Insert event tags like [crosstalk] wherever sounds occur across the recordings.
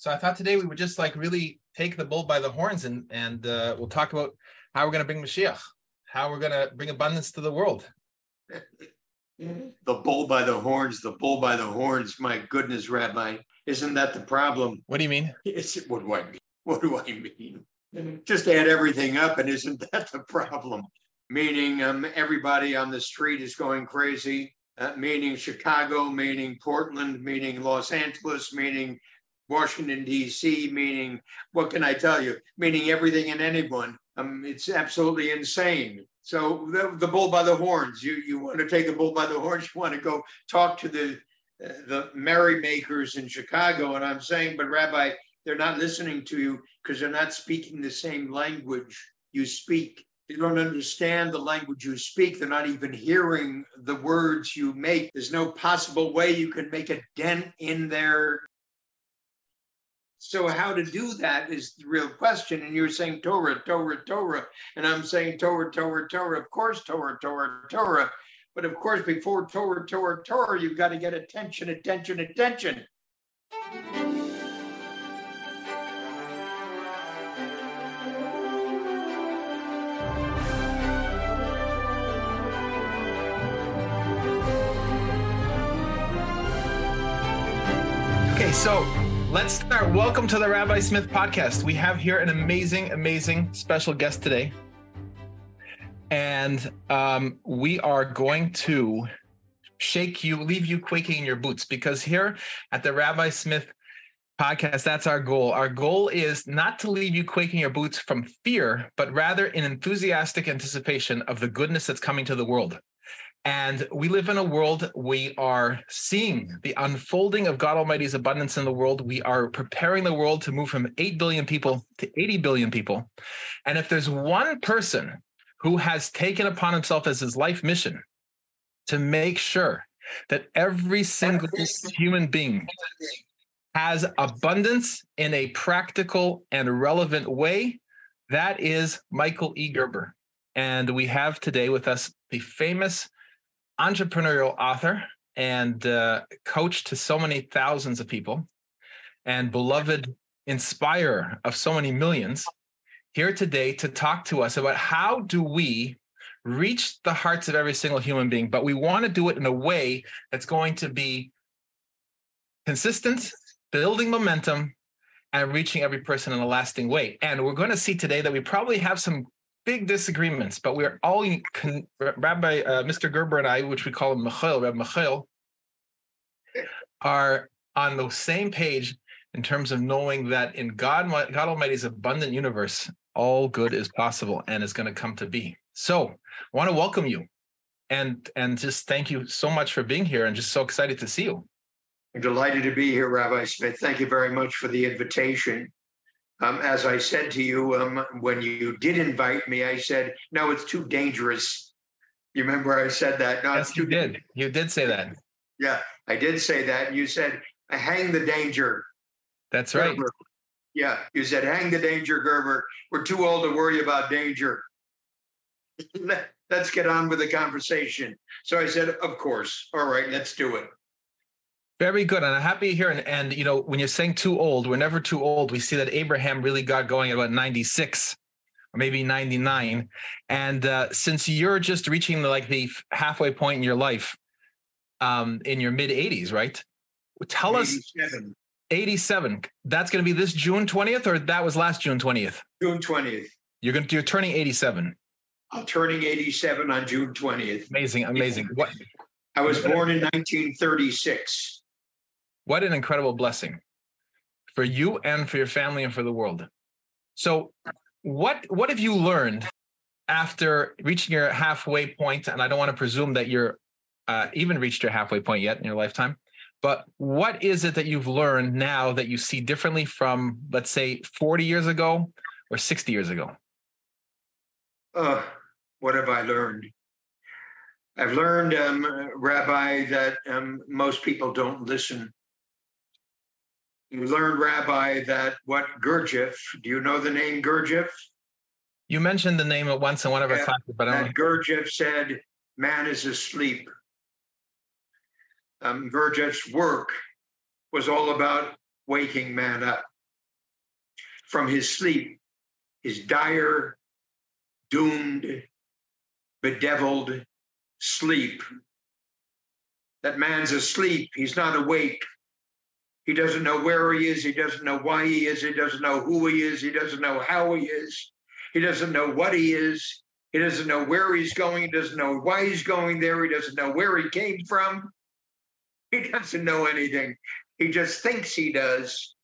So I thought today we would just like really take the bull by the horns and and uh, we'll talk about how we're going to bring Mashiach, how we're going to bring abundance to the world. The bull by the horns, the bull by the horns. My goodness, Rabbi, isn't that the problem? What do you mean? It's, what do I mean? What do I mean? Just add everything up, and isn't that the problem? Meaning, um, everybody on the street is going crazy. Uh, meaning Chicago, meaning Portland, meaning Los Angeles, meaning Washington, D.C., meaning, what can I tell you? Meaning everything and anyone. Um, it's absolutely insane. So the, the bull by the horns, you, you want to take the bull by the horns, you want to go talk to the, uh, the merrymakers in Chicago. And I'm saying, but Rabbi, they're not listening to you because they're not speaking the same language you speak. They don't understand the language you speak. They're not even hearing the words you make. There's no possible way you can make a dent in their so how to do that is the real question. And you're saying Torah, Torah, Torah. And I'm saying Torah, Torah, Torah. Of course, Torah, Torah, Torah. But of course, before Torah, Torah, Torah, you've got to get attention, attention, attention. Okay, so let's start. Welcome to the Rabbi Smith podcast. We have here an amazing, amazing special guest today. And um, we are going to shake you, leave you quaking in your boots because here at the Rabbi Smith podcast, that's our goal. Our goal is not to leave you quaking your boots from fear, but rather in enthusiastic anticipation of the goodness that's coming to the world. And we live in a world, we are seeing the unfolding of God Almighty's abundance in the world. We are preparing the world to move from 8 billion people to 80 billion people. And if there's one person who has taken upon himself as his life mission to make sure that every single human being has abundance in a practical and relevant way, that is Michael E. Gerber. And we have today with us the famous entrepreneurial author and uh, coach to so many thousands of people and beloved inspirer of so many millions here today to talk to us about how do we reach the hearts of every single human being but we want to do it in a way that's going to be consistent building momentum and reaching every person in a lasting way. And we're going to see today that we probably have some big disagreements, but we're all con- Rabbi uh, Mr. Gerber and I, which we call him Michael, Rabbi Michael, are on the same page in terms of knowing that in God, God Almighty's abundant universe, all good is possible and is going to come to be. So, I want to welcome you, and and just thank you so much for being here, and just so excited to see you. I'm delighted to be here, Rabbi Smith. Thank you very much for the invitation. Um, as I said to you um, when you did invite me, I said, no, it's too dangerous. You remember I said that? No, yes, you did. You did say that. Yeah, I did say that. You said, hang the danger. That's right. Gerber. Yeah, you said, hang the danger, Gerber. We're too old to worry about danger. [laughs] let's get on with the conversation. So I said, of course. All right, let's do it. Very good. And I'm happy to hear. And, and, you know, when you're saying too old, we're never too old. We see that Abraham really got going at about 96 or maybe 99. And uh, since you're just reaching the, like the halfway point in your life um, in your mid 80s, right? Tell 87. us 87. That's going to be this June 20th or that was last June 20th? June 20th. You're going to, you're turning 87. I'm turning 87 on June 20th. Amazing. Amazing. What? I was born in 1936. What an incredible blessing for you and for your family and for the world. So, what what have you learned after reaching your halfway point? And I don't want to presume that you're uh, even reached your halfway point yet in your lifetime. But what is it that you've learned now that you see differently from, let's say, 40 years ago or 60 years ago? Uh, what have I learned? I've learned, um, Rabbi, that um, most people don't listen you learned, Rabbi, that what Gurdjieff, do you know the name Gurdjieff? You mentioned the name at once in one of our classes, but I don't. Gurdjieff said, man is asleep. Um, Gurdjieff's work was all about waking man up from his sleep, his dire, doomed, bedeviled sleep. That man's asleep, he's not awake. He doesn't know where he is, he doesn't know why he is, he doesn't know who he is, he doesn't know how he is, he doesn't know what he is, he doesn't know where he's going, he doesn't know why he's going there, he doesn't know where he came from. He doesn't know anything. He just thinks he does.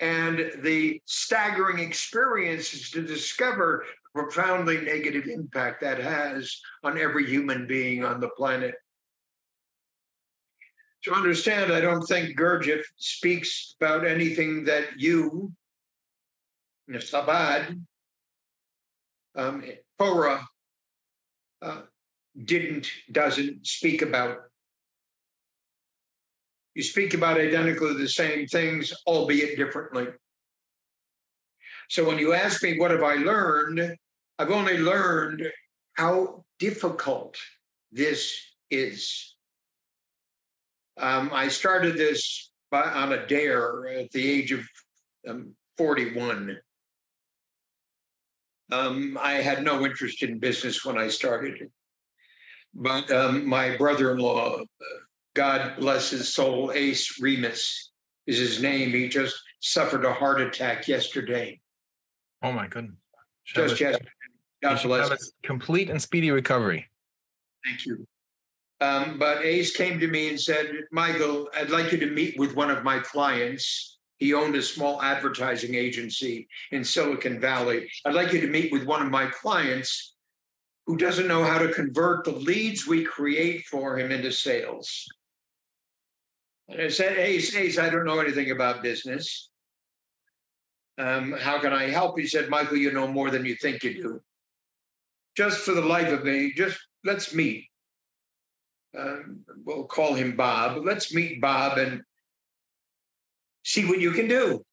And the staggering experience is to discover the profoundly negative impact that has on every human being on the planet. To understand, I don't think Gurdjieff speaks about anything that you, Chabad, um, Torah, uh, didn't, doesn't speak about you speak about identically the same things, albeit differently. So when you ask me, what have I learned? I've only learned how difficult this is. Um, I started this by, on a dare at the age of um, 41. Um, I had no interest in business when I started. But um, my brother in law, God bless his soul, Ace Remus is his name. He just suffered a heart attack yesterday. Oh my goodness. Just yesterday. God bless. Complete and speedy recovery. Thank you. Um, but Ace came to me and said, Michael, I'd like you to meet with one of my clients. He owned a small advertising agency in Silicon Valley. I'd like you to meet with one of my clients who doesn't know how to convert the leads we create for him into sales. And I said, Ace, Ace, I don't know anything about business. Um, how can I help? He said, Michael, you know more than you think you do. Just for the life of me, just let's meet. Um, we'll call him Bob. Let's meet Bob and see what you can do.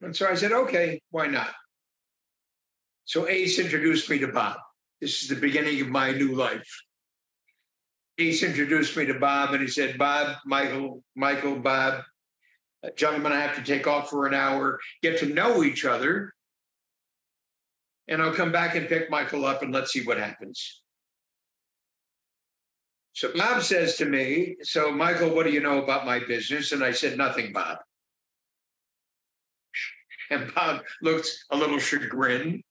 And so I said, okay, why not? So Ace introduced me to Bob. This is the beginning of my new life. Ace introduced me to Bob and he said, Bob, Michael, Michael, Bob, uh, gentlemen, I have to take off for an hour, get to know each other. And I'll come back and pick Michael up and let's see what happens. So Bob says to me, So, Michael, what do you know about my business? And I said, Nothing, Bob. And Bob looked a little chagrined.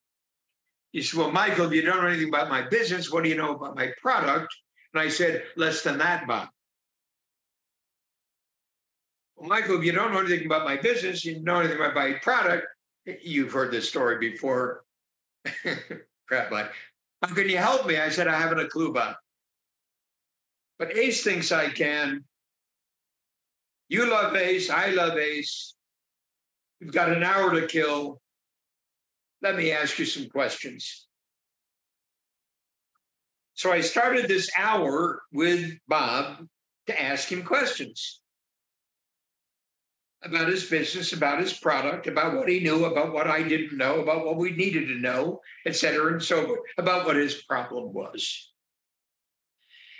He said, Well, Michael, if you don't know anything about my business, what do you know about my product? And I said, less than that, Bob. Well, Michael, if you don't know anything about my business, you know anything about my product, you've heard this story before. [laughs] Crap, like, how can you help me? I said, I haven't a clue, Bob. But Ace thinks I can. You love Ace. I love Ace. We've got an hour to kill. Let me ask you some questions. So I started this hour with Bob to ask him questions about his business, about his product, about what he knew, about what I didn't know, about what we needed to know, et cetera, and so forth, about what his problem was.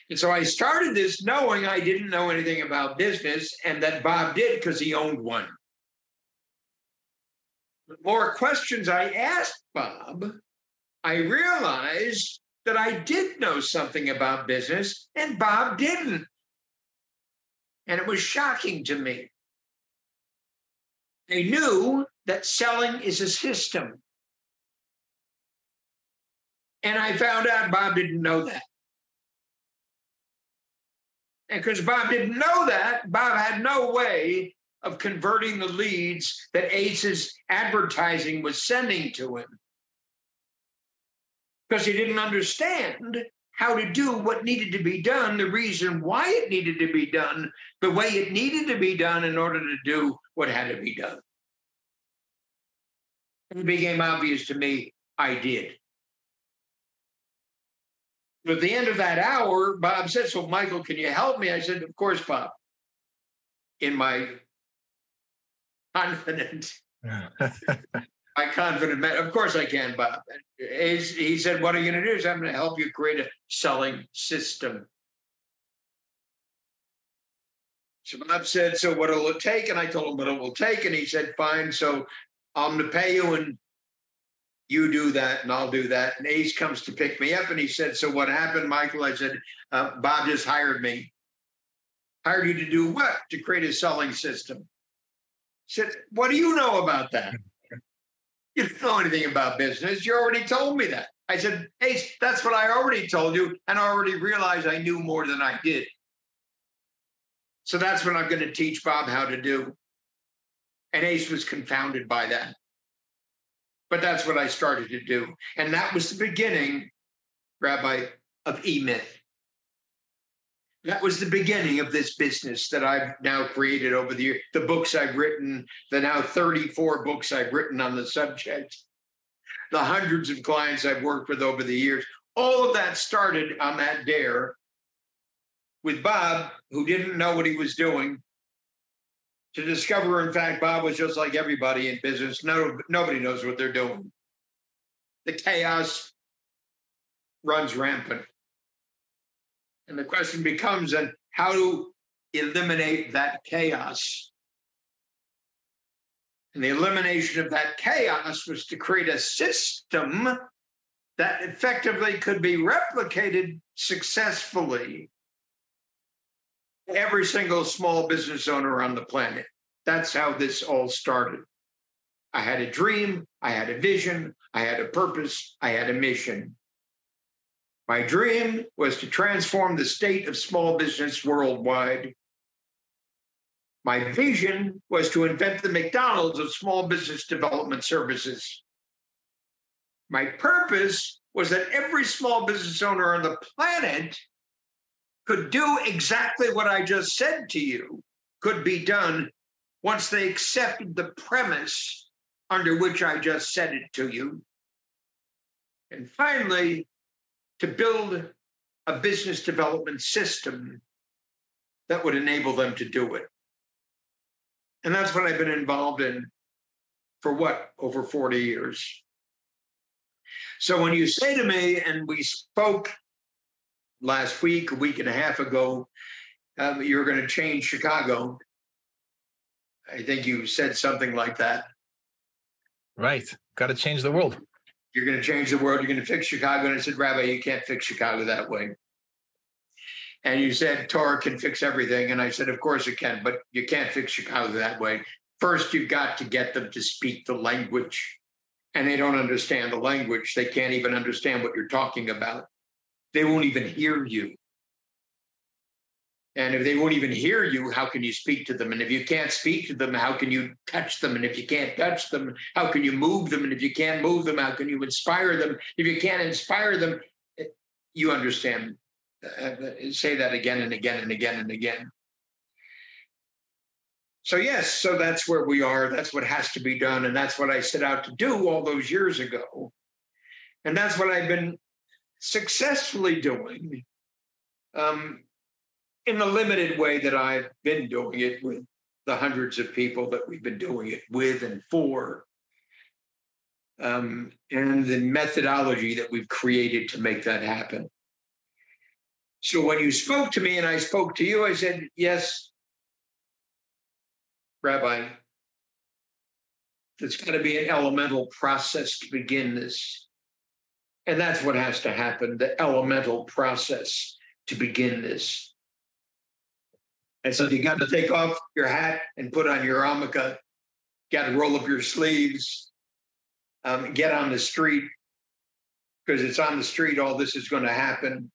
And so I started this knowing I didn't know anything about business and that Bob did because he owned one. The more questions I asked Bob, I realized that I did know something about business and Bob didn't. And it was shocking to me. I knew that selling is a system. And I found out Bob didn't know that. And because Bob didn't know that, Bob had no way of converting the leads that Ace's advertising was sending to him because he didn't understand how to do what needed to be done, the reason why it needed to be done, the way it needed to be done in order to do what had to be done. It became obvious to me I did. At the end of that hour, Bob said, So, Michael, can you help me? I said, Of course, Bob. In my confident [laughs] my confident man. Of course I can, Bob. He's, he said, What are you going to do? Is I'm going to help you create a selling system. So Bob said, So what'll it take? And I told him what it will take. And he said, Fine. So I'm going to pay you and you do that and I'll do that. And Ace comes to pick me up and he said, So what happened, Michael? I said, uh, Bob just hired me. Hired you to do what? To create a selling system. He said, What do you know about that? You don't know anything about business. You already told me that. I said, Ace, that's what I already told you. And I already realized I knew more than I did. So that's what I'm going to teach Bob how to do. And Ace was confounded by that. But that's what I started to do. And that was the beginning, Rabbi, of E Myth. That was the beginning of this business that I've now created over the years. The books I've written, the now 34 books I've written on the subject, the hundreds of clients I've worked with over the years. All of that started on that dare with Bob, who didn't know what he was doing, to discover, in fact, Bob was just like everybody in business. No, nobody knows what they're doing. The chaos runs rampant. And the question becomes then how to eliminate that chaos. And the elimination of that chaos was to create a system that effectively could be replicated successfully every single small business owner on the planet. That's how this all started. I had a dream, I had a vision, I had a purpose, I had a mission. My dream was to transform the state of small business worldwide. My vision was to invent the McDonald's of small business development services. My purpose was that every small business owner on the planet could do exactly what I just said to you, could be done once they accepted the premise under which I just said it to you. And finally, to build a business development system that would enable them to do it. And that's what I've been involved in for what, over 40 years. So when you say to me, and we spoke last week, a week and a half ago, um, you're going to change Chicago. I think you said something like that. Right. Got to change the world. You're going to change the world. You're going to fix Chicago. And I said, Rabbi, you can't fix Chicago that way. And you said Torah can fix everything. And I said, Of course it can, but you can't fix Chicago that way. First, you've got to get them to speak the language. And they don't understand the language. They can't even understand what you're talking about they won't even hear you. And if they won't even hear you, how can you speak to them? And if you can't speak to them, how can you touch them? And if you can't touch them, how can you move them? And if you can't move them, how can you inspire them? If you can't inspire them, you understand. Uh, say that again and again and again and again. So, yes, so that's where we are. That's what has to be done. And that's what I set out to do all those years ago. And that's what I've been successfully doing um, in the limited way that I've been doing it with the hundreds of people that we've been doing it with and for, um, and the methodology that we've created to make that happen. So when you spoke to me and I spoke to you, I said, Yes, Rabbi, there's got to be an elemental process to begin this. And that's what has to happen the elemental process to begin this. And so you got to take off your hat and put on your yarmulke, got to roll up your sleeves, um, get on the street, because it's on the street all this is going to happen.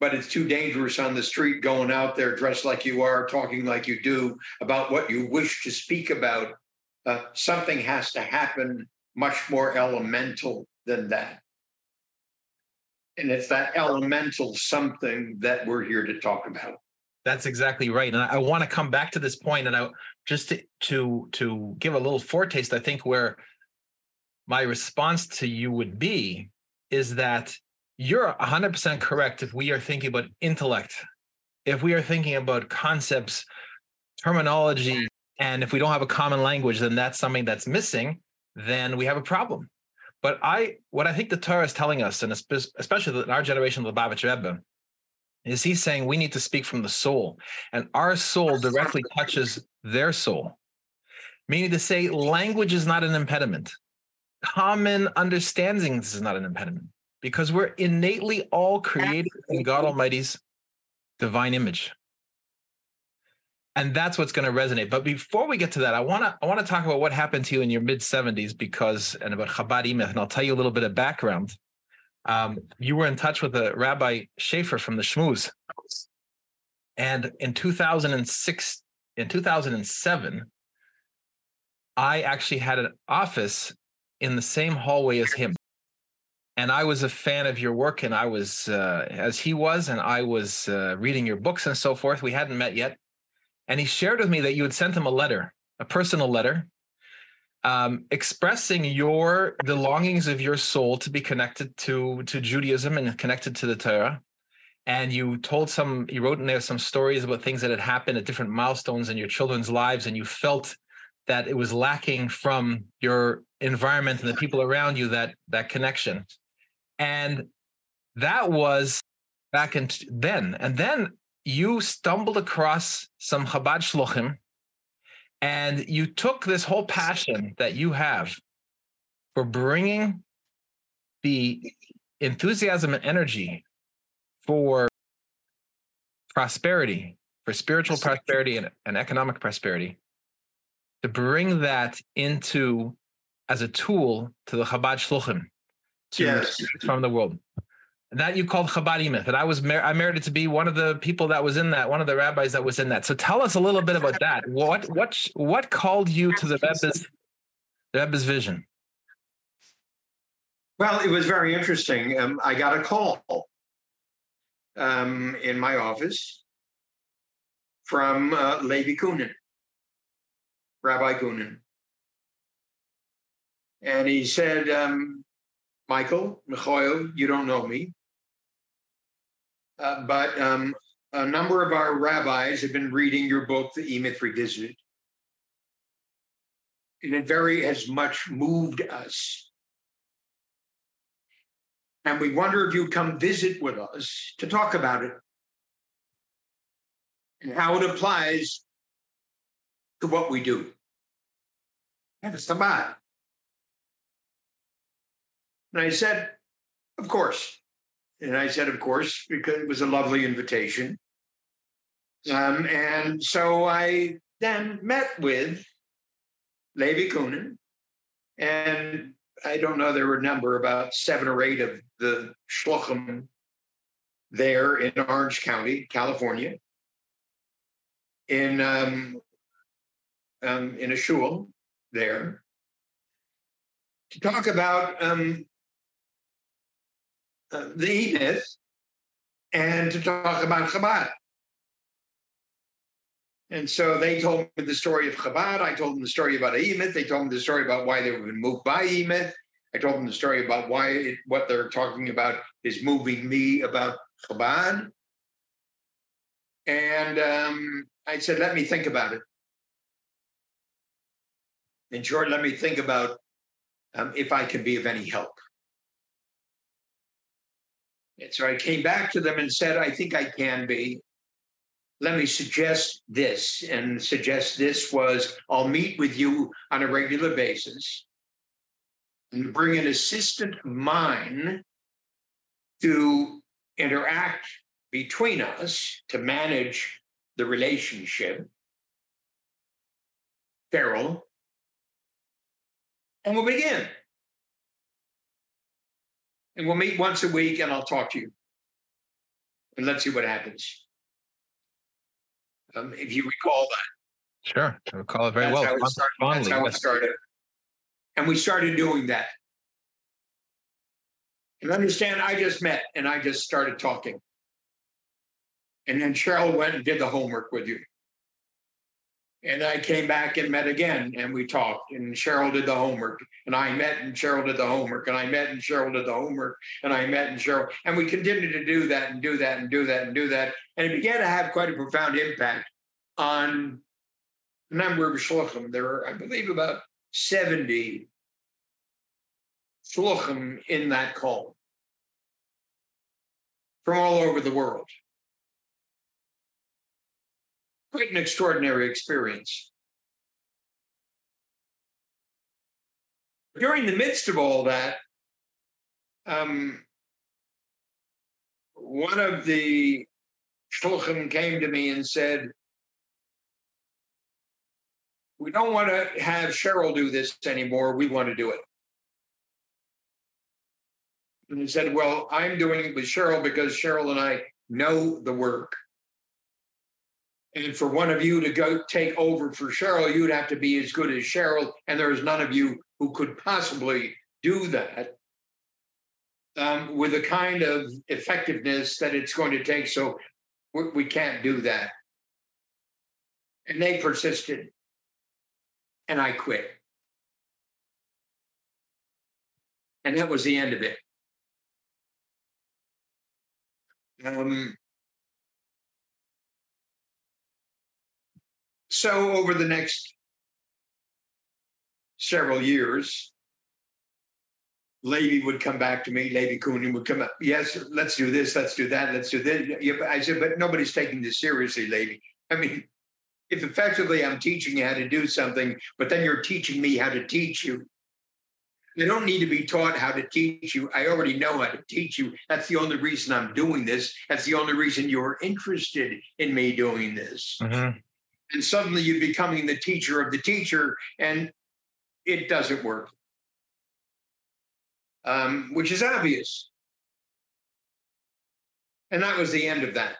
But it's too dangerous on the street going out there dressed like you are, talking like you do about what you wish to speak about. Uh, something has to happen much more elemental than that. And it's that elemental something that we're here to talk about. That's exactly right. And I, I want to come back to this point and I just to, to to give a little foretaste, I think where my response to you would be is that you're 100% correct if we are thinking about intellect, if we are thinking about concepts, terminology, and if we don't have a common language, then that's something that's missing, then we have a problem. But I, what I think the Torah is telling us, and especially in our generation, of the Lubavitch Rebbe, is he's saying we need to speak from the soul, and our soul directly touches their soul. Meaning to say, language is not an impediment. Common understandings is not an impediment because we're innately all created in God Almighty's divine image. And that's what's going to resonate. But before we get to that, I want to I want to talk about what happened to you in your mid 70s because and about Chabad E-Myth, and I'll tell you a little bit of background. Um, you were in touch with a Rabbi Shafier from the Shmuz. And in 2006, in 2007, I actually had an office in the same hallway as him and I was a fan of your work, and I was uh, as he was, and I was uh, reading your books and so forth. We hadn't met yet, and he shared with me that you had sent him a letter, a personal letter, um, expressing your the longings of your soul to be connected to to Judaism and connected to the Torah. And you told some, you wrote in there some stories about things that had happened at different milestones in your children's lives, and you felt that it was lacking from your environment and the people around you that that connection and that was back in then. And then you stumbled across some Chabad Shluchim and you took this whole passion that you have for bringing the enthusiasm and energy for prosperity, for spiritual prosperity and, and economic prosperity, to bring that into as a tool to the Chabad Shluchim to Yes. from the world. That you called Chabad and I was mer- I merited to be one of the people that was in that, one of the rabbis that was in that. So tell us a little bit about that. What what what called you to the Rebbe's the Rebbe's vision? Well, it was very interesting. Um, I got a call um, in my office from uh, Levi Kunin, Rabbi Kunin. And he said, um, Michael, Michoel, you don't know me. Uh, but um, a number of our rabbis have been reading your book, The E-Myth Revisited. And it very has much moved us and we wonder if you'd come visit with us to talk about it and how it applies to what we do. And it's Shabbat. And I said, of course. And I said, of course, because it was a lovely invitation. Um, and so I then met with Levi Kunin and I don't know, there were a number, about seven or eight of the shluchim there in Orange County, California, in um, um, in a shul there, to talk about um, uh, the E-Myth and to talk about Chabad. And so they told me the story of Chabad. I told them the story about E-Myth. They told me the story about why they were moved by E-Myth. I told them the story about why it, what they're talking about is moving me about Chabad. And um, I said, let me think about it. In short, let me think about um, if I can be of any help. And so I came back to them and said, I think I can be let me suggest this and suggest this was I'll meet with you on a regular basis and bring an assistant of mine to interact between us to manage the relationship. Farrell. And we'll begin. And we'll meet once a week and I'll talk to you. And let's see what happens um, if you recall that. Sure, I recall it very That's well. how it started. fondly, That's how it started. And we started doing that. And understand, I just met and I just started talking. And then Cheryl went and did the homework with you. And I came back and met again and we talked and Cheryl did the homework and I met and Cheryl did the homework and I met and Cheryl did the homework and I met and Cheryl and we continued to do that and do that and do that and do that. And it began to have quite a profound impact on a number of shluchim. There were, I believe, about 70 shluchim in that call from all over the world. Quite an extraordinary experience. During the midst of all that, um, one of the shluchim came to me and said, we don't want to have Cheryl do this anymore. We want to do it. And he said, Well, I'm doing it with Cheryl because Cheryl and I know the work. And for one of you to go take over for Cheryl, you'd have to be as good as Cheryl. And there's none of you who could possibly do that um, with the kind of effectiveness that it's going to take. So we, we can't do that. And they persisted. And I quit. And that was the end of it. Um, so over the next several years, Levy would come back to me. Levy Kunin would come up. Yes, let's do this. Let's do that. Let's do this. I said, but nobody's taking this seriously, Levy. I mean, if effectively I'm teaching you how to do something, but then you're teaching me how to teach you, I don't need to be taught how to teach you. I already know how to teach you. That's the only reason I'm doing this. That's the only reason you're interested in me doing this. Mm-hmm. And suddenly you're becoming the teacher of the teacher, and it doesn't work, um, which is obvious. And that was the end of that.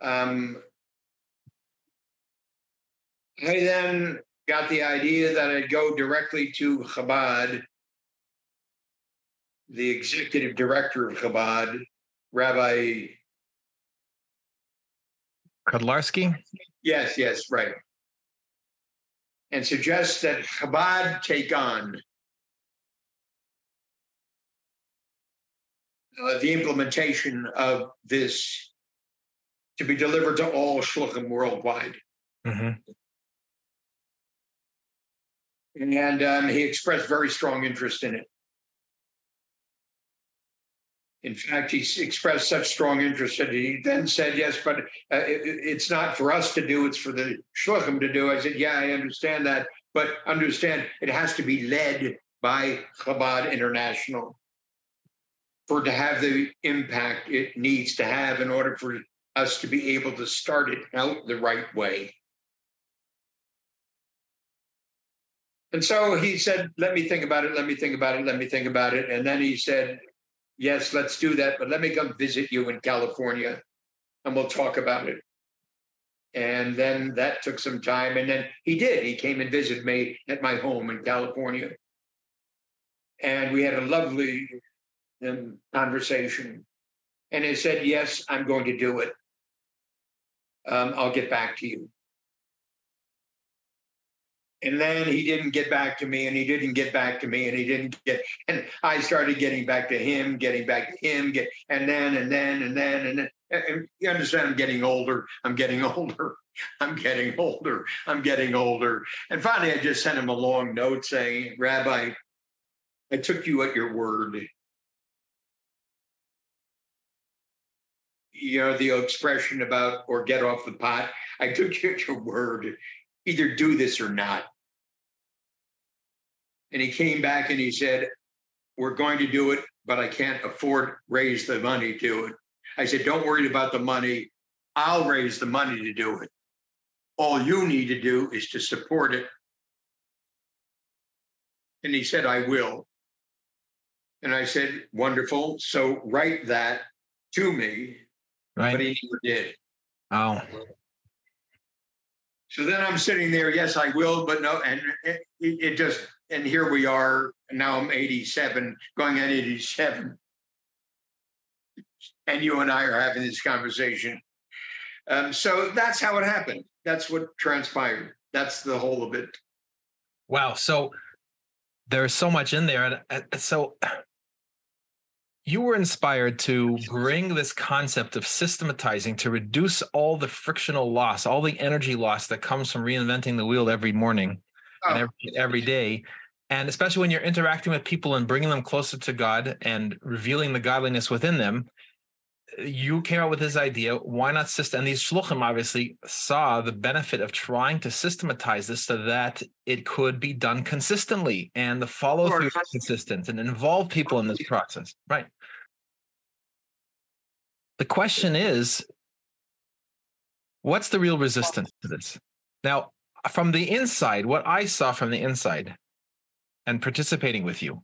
Um, I then got the idea that I'd go directly to Chabad, the executive director of Chabad, Rabbi Kotlarsky? Yes, yes, right. And suggest that Chabad take on uh, the implementation of this to be delivered to all shluchim worldwide. Mm-hmm and um, he expressed very strong interest in it. In fact, he expressed such strong interest that he then said, "Yes, but uh, it, it's not for us to do; it's for the shluchim to do." I said, "Yeah, I understand that, but understand it has to be led by Chabad International for to have the impact it needs to have in order for us to be able to start it out the right way." And so he said, Let me think about it, let me think about it, let me think about it. And then he said, Yes, let's do that, but let me come visit you in California and we'll talk about it. And then that took some time. And then he did. He came and visited me at my home in California. And we had a lovely um, conversation. And he said, Yes, I'm going to do it. Um, I'll get back to you. And then he didn't get back to me, and he didn't get back to me, and he didn't get. And I started getting back to him, getting back to him, get, and then and then and then and then. And you understand? I'm getting older. I'm getting [laughs] older. I'm getting older. I'm getting older. And finally, I just sent him a long note saying, "Rabbi, I took you at your word." You know the expression about "or get off the pot." I took you at your word either do this or not. And he came back and he said, We're going to do it, but I can't afford raise the money to it. I said, Don't worry about the money. I'll raise the money to do it. All you need to do is to support it. And he said, I will. And I said, Wonderful. So write that to me. Right. But he never did. Oh. So then I'm sitting there, yes, I will, but no, and it, it just, and here we are. Now I'm 87, going on 87. And you and I are having this conversation. Um, so that's how it happened. That's what transpired. That's the whole of it. Wow. So there's so much in there. And so you were inspired to bring this concept of systematizing to reduce all the frictional loss, all the energy loss that comes from reinventing the wheel every morning oh. and every, every day. And especially when you're interacting with people and bringing them closer to God and revealing the godliness within them, you came up with this idea. Why not system? And these shluchim obviously saw the benefit of trying to systematize this so that it could be done consistently and the follow through consistent and involve people in this process. Right. The question is, what's the real resistance to this? Now, from the inside, what I saw from the inside and participating with you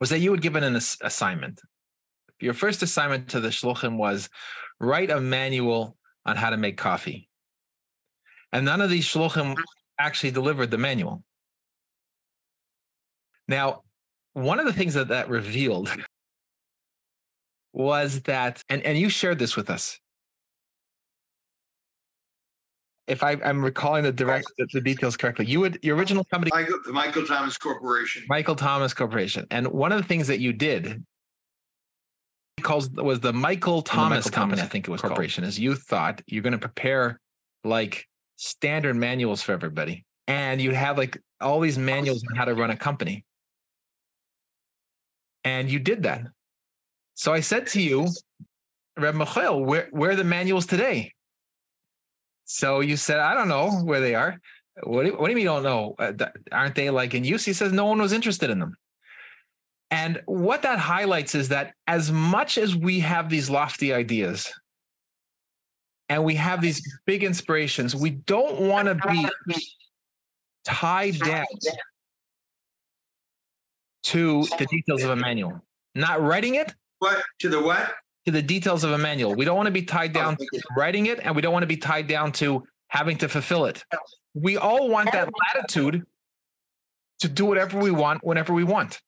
was that you had given an ass- assignment your first assignment to the shluchim was write a manual on how to make coffee. And none of these shluchim actually delivered the manual. Now, one of the things that that revealed [laughs] was that, and, and you shared this with us. If I, am recalling the direct the, the, details correctly, you would your original company, Michael, the Michael Thomas Corporation. Michael Thomas Corporation, and one of the things that you did calls was the Michael Thomas the Michael Company, Thomas, I think it was corporation. Called. Is you thought you're going to prepare like standard manuals for everybody, and you have like all these manuals on how to run a company, and you did that. So I said to you, Reb Michael, where where are the manuals today? So you said, I don't know where they are. What do, what do you mean you don't know? Uh, aren't they like in use? He says no one was interested in them. And what that highlights is that as much as we have these lofty ideas and we have these big inspirations, we don't want to be tied down to the details of a manual. Not writing it. What? To the what? To the details of a manual. We don't want to be tied oh, down oh, to writing it and we don't want to be tied down to having to fulfill it. We all want that latitude to do whatever we want whenever we want.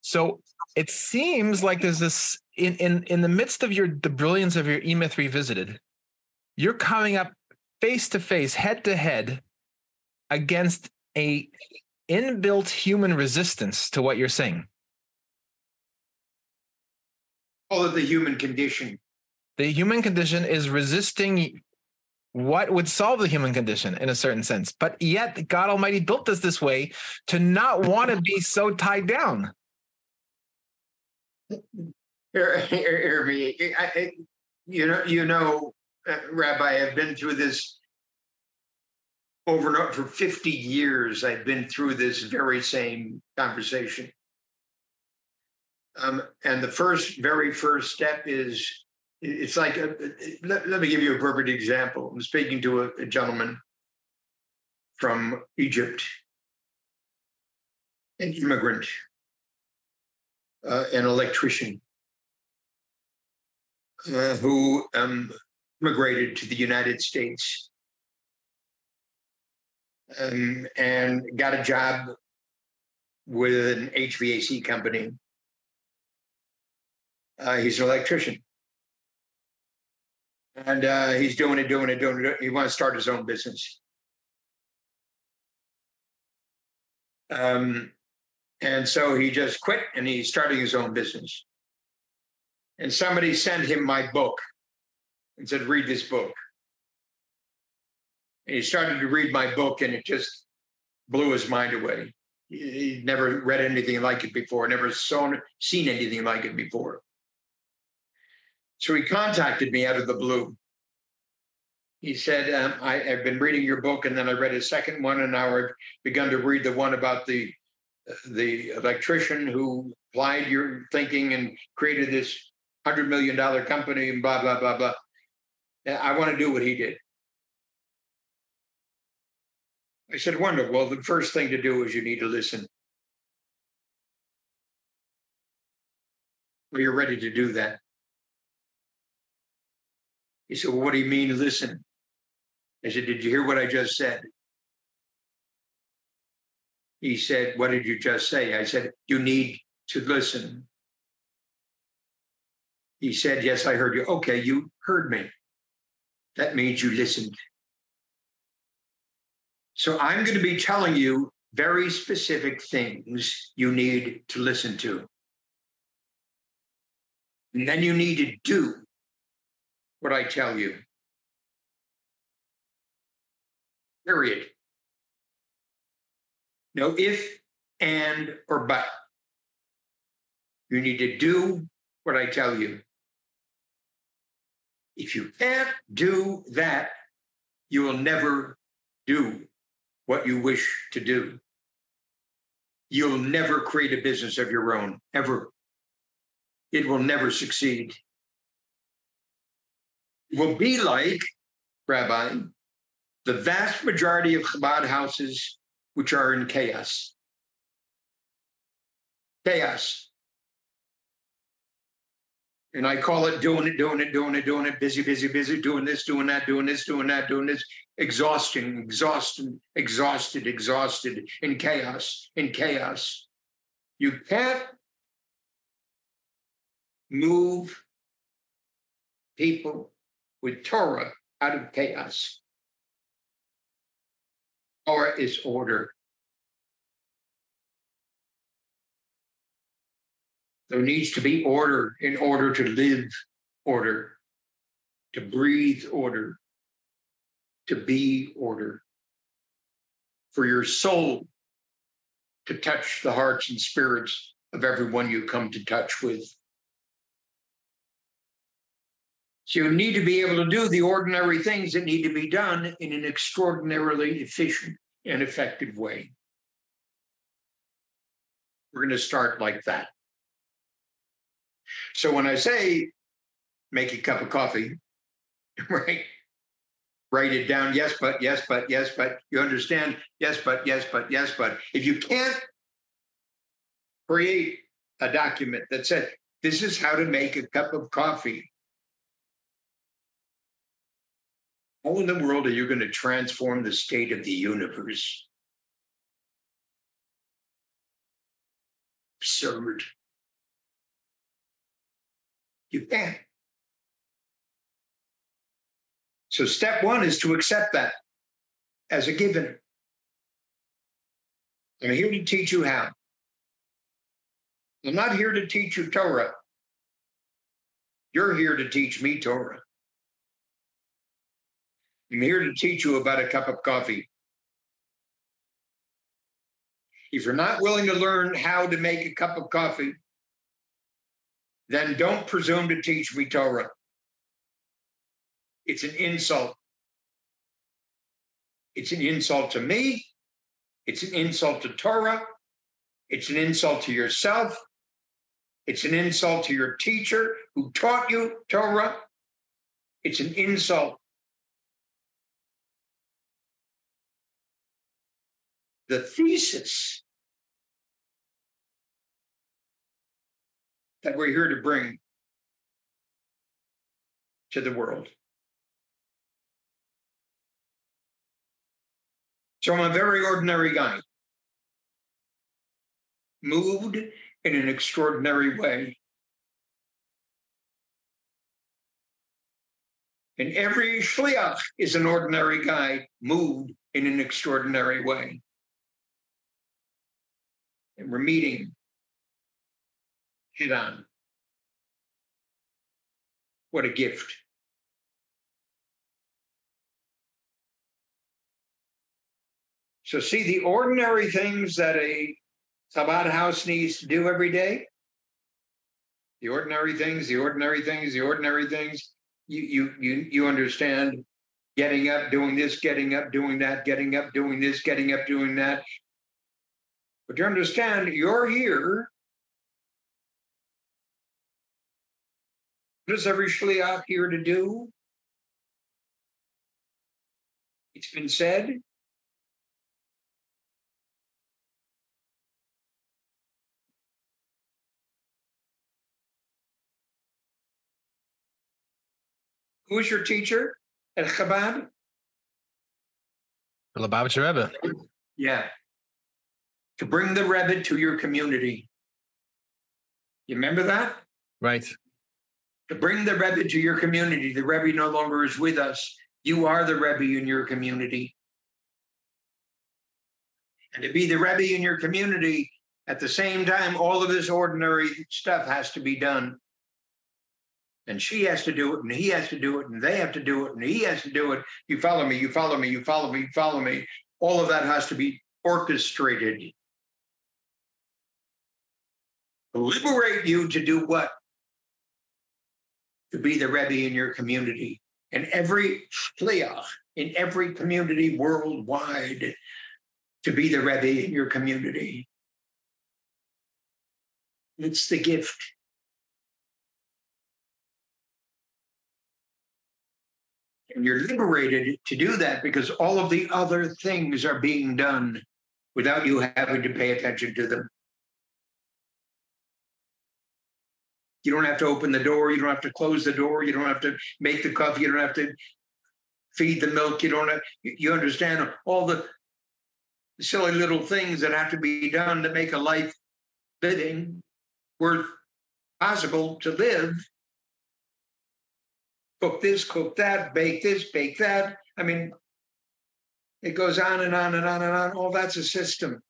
So it seems like there's this in in in the midst of your the brilliance of your E-Myth revisited, you're coming up face to face, head to head against a inbuilt human resistance to what you're saying. All of the human condition. The human condition is resisting what would solve the human condition in a certain sense. But yet God Almighty built us this way to not want to be so tied down. Here, here, here, I, you know, you know, uh, Rabbi, I've been through this over for 50 years. I've been through this very same conversation. Um, and the first, very first step is it's like, a, let, let, me give you a perfect example. I'm speaking to a, a gentleman from Egypt, an immigrant uh, an electrician uh, who um, immigrated to the United States um, and got a job with an HVAC company. Uh, he's an electrician. And uh, he's doing it, doing it, doing it. He wants to start his own business. Um, and so he just quit and he's starting his own business. And somebody sent him my book and said, read this book. And he started to read my book and it just blew his mind away. He'd never read anything like it before, never seen anything like it before. So he contacted me out of the blue. He said, um, I, have been reading your book, and then I read a second one, and now I've begun to read the one about the the electrician who applied your thinking and created this hundred million dollar company and blah blah blah blah. I want to do what he did. I said, wonderful. Well, the first thing to do is you need to listen. Well, you're ready to do that. He said, Well, what do you mean listen? I said, Did you hear what I just said? He said, What did you just say? I said, You need to listen. He said, Yes, I heard you. Okay, you heard me. That means you listened. So I'm going to be telling you very specific things you need to listen to. And then you need to do what I tell you. Period. No if, and, or but. You need to do what I tell you. If you can't do that, you will never do what you wish to do. You'll never create a business of your own, ever. It will never succeed. It will be like, Rabbi, the vast majority of Chabad houses which are in chaos. Chaos. And I call it doing it, doing it, doing it, doing it, busy, busy, busy, doing this, doing that, doing this, doing that, doing this, exhausting, exhausted, exhausted, exhausted, in chaos, in chaos. You can't move people with Torah out of chaos. Torah is order. There needs to be order in order to live order, to breathe order, to be order. For your soul to touch the hearts and spirits of everyone you come to touch with. So you need to be able to do the ordinary things that need to be done in an extraordinarily efficient and effective way. We're going to start like that. So when I say make a cup of coffee, [laughs] right? Write it down. Yes, but, yes, but, yes, but. You understand? Yes, but, yes, but, yes, but. If you can't create a document that said, this is how to make a cup of coffee. How in the world are you going to transform the state of the universe? Absurd. You can't. So, step one is to accept that as a given. I'm here to teach you how. I'm not here to teach you Torah. You're here to teach me Torah. I'm here to teach you about a cup of coffee. If you're not willing to learn how to make a cup of coffee, then don't presume to teach me Torah. It's an insult. It's an insult to me. It's an insult to Torah. It's an insult to yourself. It's an insult to your teacher who taught you Torah. It's an insult the thesis that we're here to bring to the world. So I'm a very ordinary guy, moved in an extraordinary way. And every shliach is an ordinary guy moved in an extraordinary way and we're meeting head on. What a gift. So, see the ordinary things that a Chabad house needs to do every day. The ordinary things, the ordinary things, the ordinary things. You you you you understand getting up, doing this, getting up, doing that, getting up, doing this, getting up, doing that, but you understand, you're here. What is every shliach here to do? It's been said. Who is your teacher at Chabad? The Lubavitcher Rebbe. Yeah to bring the Rebbe to your community. You remember that? Right. To bring the Rebbe to your community. The Rebbe no longer is with us. You are the Rebbe in your community. And to be the Rebbe in your community, at the same time, all of this ordinary stuff has to be done. And she has to do it, and he has to do it, and they have to do it, and he has to do it. You follow me, you follow me, you follow me, you follow me. All of that has to be orchestrated liberate you to do what? To be the Rebbe in your community. And every shliach in every community worldwide to be the Rebbe in your community. It's the gift. And you're liberated to do that because all of the other things are being done without you having to pay attention to them. You don't have to open the door. You don't have to close the door. You don't have to make the coffee. You don't have to feed the milk. You don't have, you understand all the silly little things that have to be done to make a life living worth possible to live. Cook this, cook that, bake this, bake that. I mean, it goes on and on and on and on. All that's a system.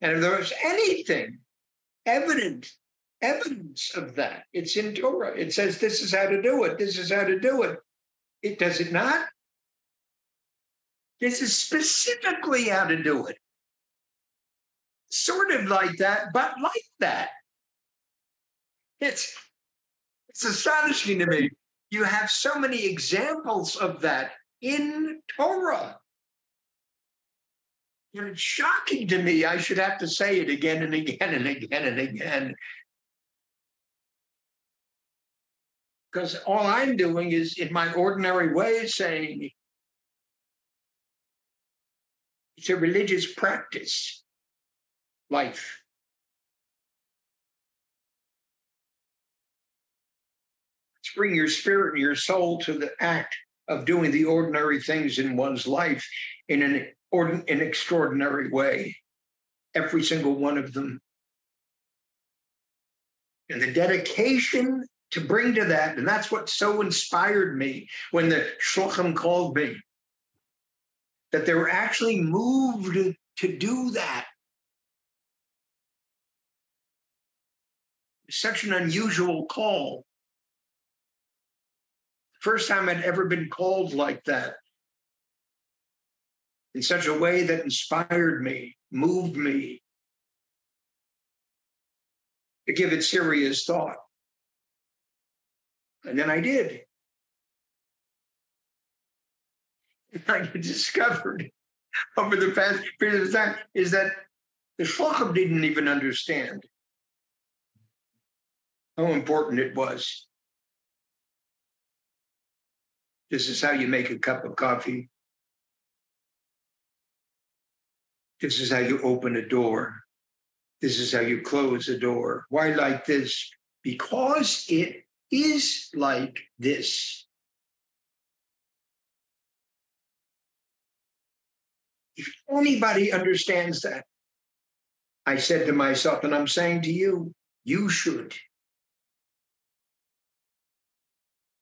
And if there's anything evident, evidence of that, it's in Torah. It says this is how to do it. This is how to do it. It does it not? This is specifically how to do it. Sort of like that, but like that. It's it's astonishing to me. You have so many examples of that in Torah. And it's shocking to me. I should have to say it again and again and again and again. Because all I'm doing is, in my ordinary way, saying, it's a religious practice, life. To bring your spirit and your soul to the act of doing the ordinary things in one's life in an, an extraordinary way, every single one of them. And the dedication to bring to that, and that's what so inspired me when the Shluchim called me that they were actually moved to do that. Such an unusual call. First time I'd ever been called like that in such a way that inspired me, moved me to give it serious thought. And then I did. [laughs] I discovered over the past period of time is that the Shluchim didn't even understand how important it was. This is how you make a cup of coffee. This is how you open a door. This is how you close a door. Why like this? Because it is like this. If anybody understands that, I said to myself, and I'm saying to you, you should.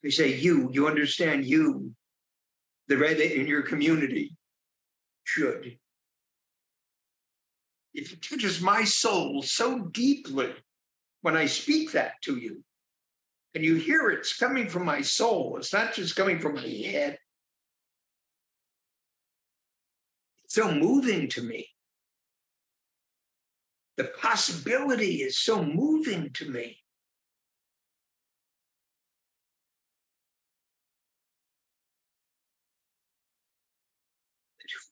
We say you, you understand you, the red in your community should. If It touches my soul so deeply when I speak that to you. And you hear it's coming from my soul. It's not just coming from my head. It's so moving to me. The possibility is so moving to me.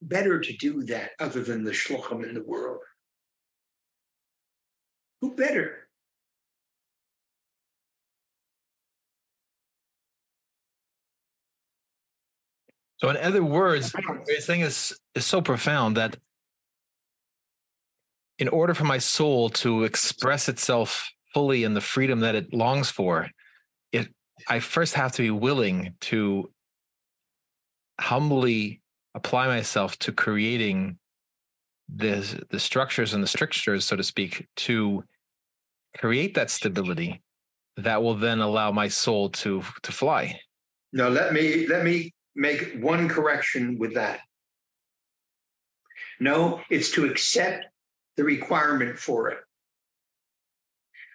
Better to do that other than the shluchim in the world. Who better? So, in other words, this thing is is so profound that in order for my soul to express itself fully in the freedom that it longs for, it I first have to be willing to humbly apply myself to creating the the structures and the strictures, so to speak, to create that stability that will then allow my soul to to fly. Now let me let me make one correction with that. No, it's to accept the requirement for it.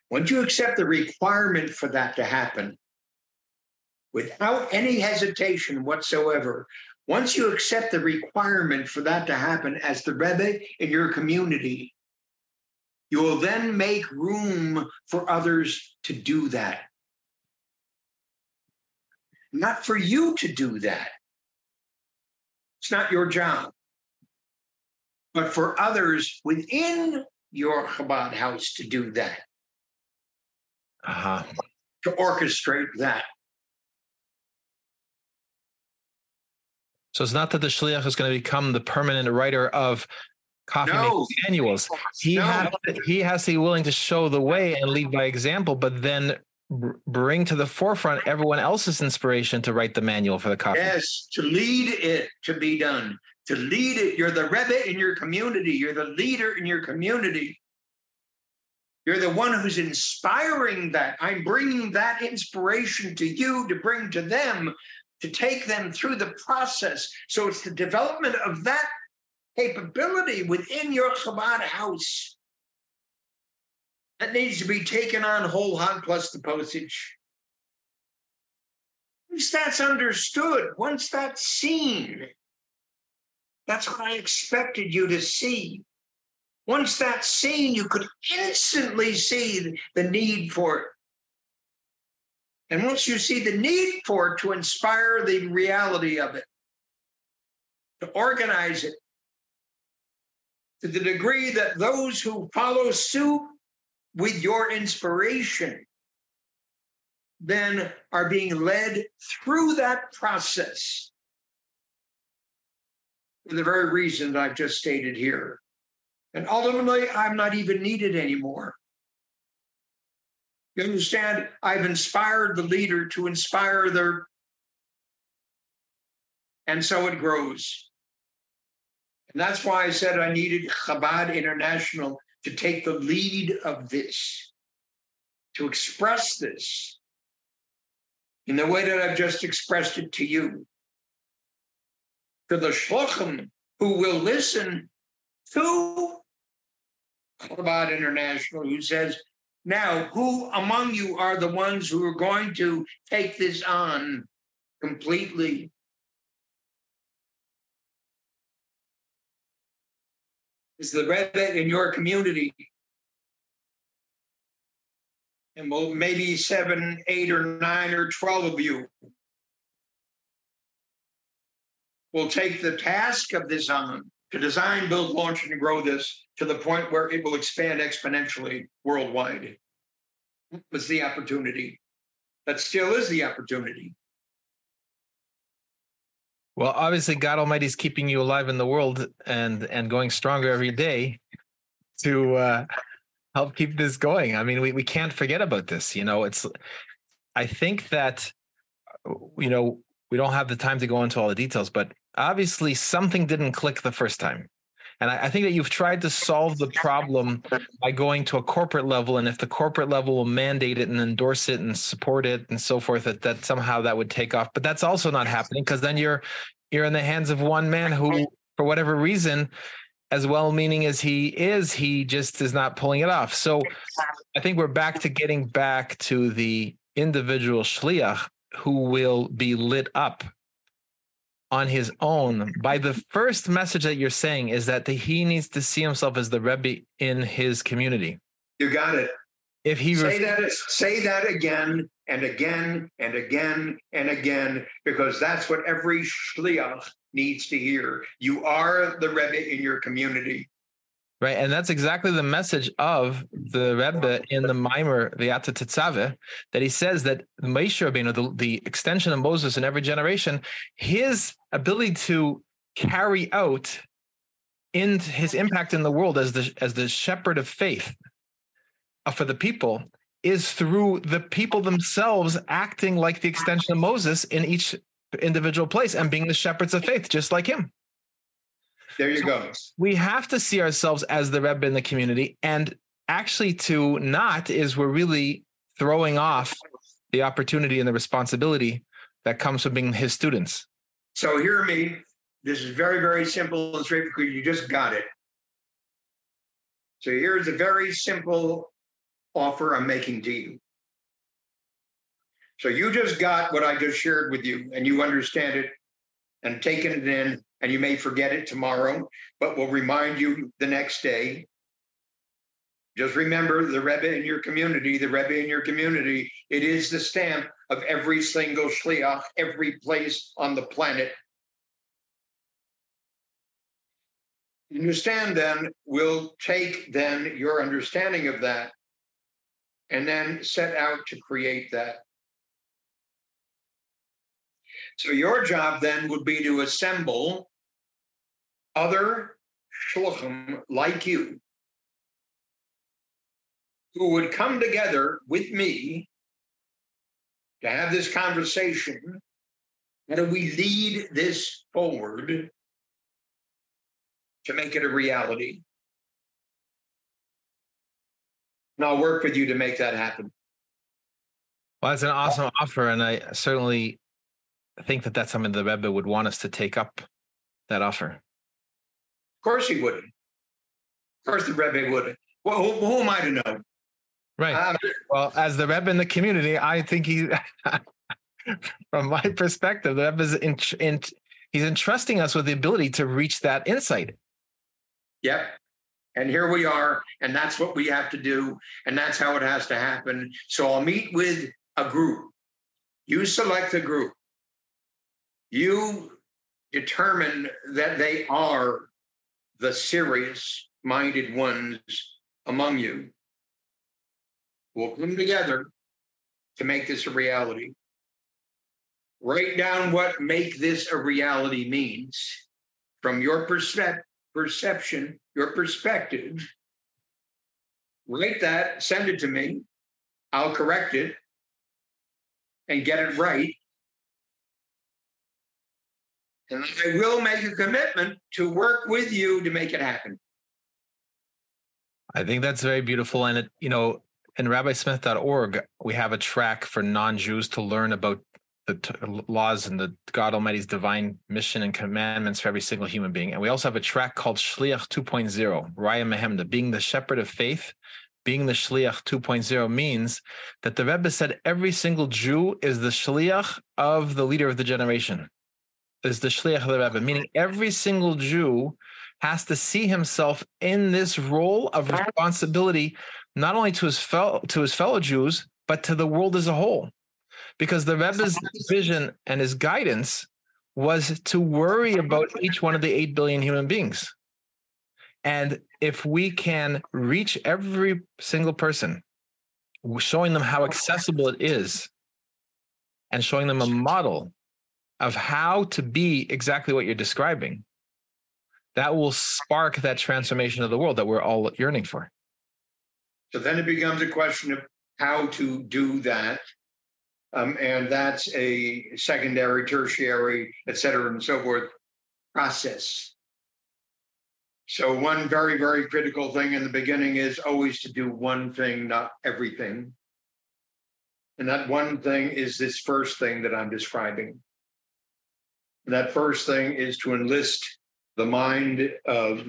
Once you accept the requirement for that to happen, without any hesitation whatsoever, once you accept the requirement for that to happen as the Rebbe in your community, You will then make room for others to do that. Not for you to do that. It's not your job. But for others within your Chabad house to do that. Uh-huh. To orchestrate that. So it's not that the shliach is going to become the permanent writer of coffee No. manuals. He No. has to, he has to be willing to show the way and lead by example, but then bring to the forefront everyone else's inspiration to write the manual for the coffee. Yes, to lead it to be done. To lead it. You're the Rebbe in your community. You're the leader in your community. You're the one who's inspiring that. I'm bringing that inspiration to you to bring to them, to take them through the process. So it's the development of that capability within your Chabad house that needs to be taken on whole hog plus the postage. Once that's understood, once that's seen, that's what I expected you to see. Once that's seen, you could instantly see the need for it. And once you see the need for it to inspire the reality of it, to organize it, to the degree that those who follow suit with your inspiration then are being led through that process for the very reason I've just stated here. And ultimately, I'm not even needed anymore. You understand? I've inspired the leader to inspire their. And so it grows. And that's why I said I needed Chabad International to take the lead of this, to express this in the way that I've just expressed it to you. To the shluchim who will listen to Chabad International, who says, now, who among you are the ones who are going to take this on completely? Is the Rebbe in your community? And well, maybe seven, eight, or nine, or 12 of you will take the task of this on to design, build, launch, and grow this to the point where it will expand exponentially worldwide. Was the opportunity. That still is the opportunity. Well, obviously, God Almighty is keeping you alive in the world and and going stronger every day to uh, help keep this going. I mean, we we can't forget about this. You know, it's. I think that, you know, we don't have the time to go into all the details, but obviously something didn't click the first time. And I, I think that you've tried to solve the problem by going to a corporate level. And if the corporate level will mandate it and endorse it and support it and so forth, that, that somehow that would take off. But that's also not happening because then you're you're in the hands of one man who, for whatever reason, as well meaning as he is, he just is not pulling it off. So I think we're back to getting back to the individual shliach who will be lit up on his own by the first message that you're saying is that he needs to see himself as the Rebbe in his community. You got it. If he say ref- that say that again and again and again and again because that's what every shliach needs to hear. You are the Rebbe in your community. Right, and that's exactly the message of the Rebbe in the Mimer, the Tetzaveh, that he says that Moshe Rabbeinu, the, the extension of Moses in every generation, his ability to carry out in his impact in the world as the as the shepherd of faith uh, for the people is through the people themselves acting like the extension of Moses in each individual place and being the shepherds of faith, just like him. There you go. We have to see ourselves as the Rebbe in the community, and actually to not is we're really throwing off the opportunity and the responsibility that comes from being his students. So hear me. This is very, very simple and straight because you just got it. So here's a very simple offer I'm making to you. So you just got what I just shared with you, and you understand it and taken it in, and you may forget it tomorrow, but will remind you the next day. Just remember the Rebbe in your community, the Rebbe in your community, it is the stamp of every single shliach, every place on the planet. Understand then, we'll take then your understanding of that and then set out to create that. So your job then would be to assemble other shluchim like you who would come together with me to have this conversation. How do we lead this forward to make it a reality? And I'll work with you to make that happen. Well, that's an awesome offer, and I certainly think that that's something the Rebbe would want us to take up that offer. Of course, he wouldn't. Of course, the Rebbe wouldn't. Well, who, who am I to know? Right. Um, well, as the Rebbe in the community, I think he, [laughs] from my perspective, the Rebbe is in, in, he's entrusting us with the ability to reach that insight. Yep. And here we are, and that's what we have to do, and that's how it has to happen. So I'll meet with a group. You select a group. You determine that they are the serious minded ones among you. We'll come together to make this a reality. Write down what make this a reality means from your percep- perception, your perspective. Write that, send it to me. I'll correct it and get it right. And I will make a commitment to work with you to make it happen. I think that's very beautiful. And it, you know, in rabbismith.org, we have a track for non-Jews to learn about the t- laws and the God Almighty's divine mission and commandments for every single human being. And we also have a track called Shliach 2.0, Raya Mehemna, being the shepherd of faith. Being the Shliach 2.0 means that the Rebbe said every single Jew is the Shliach of the leader of the generation, is the Shliach Rebbe, meaning every single Jew has to see himself in this role of responsibility not only to his fellow to his fellow Jews, but to the world as a whole. Because the Rebbe's vision and his guidance was to worry about each one of the 8 billion human beings. And if we can reach every single person, showing them how accessible it is, and showing them a model of how to be exactly what you're describing, that will spark that transformation of the world that we're all yearning for. So then it becomes a question of how to do that. Um, and that's a secondary, tertiary, et cetera, and so forth process. So, one very, very critical thing in the beginning is always to do one thing, not everything. And that one thing is this first thing that I'm describing. That first thing is to enlist the mind of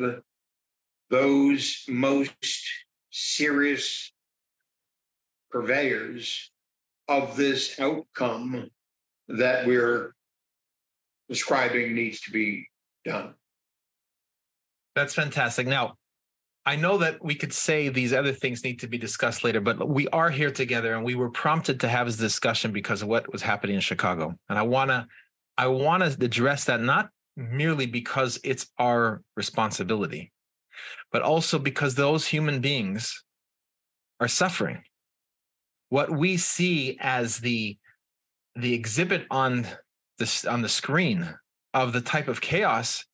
those most serious purveyors of this outcome that we're describing needs to be done. That's fantastic. Now, I know that we could say these other things need to be discussed later, but we are here together and we were prompted to have this discussion because of what was happening in Chicago. And I want to I want to address that not merely because it's our responsibility, but also because those human beings are suffering. What we see as the the exhibit on this on the screen of the type of chaos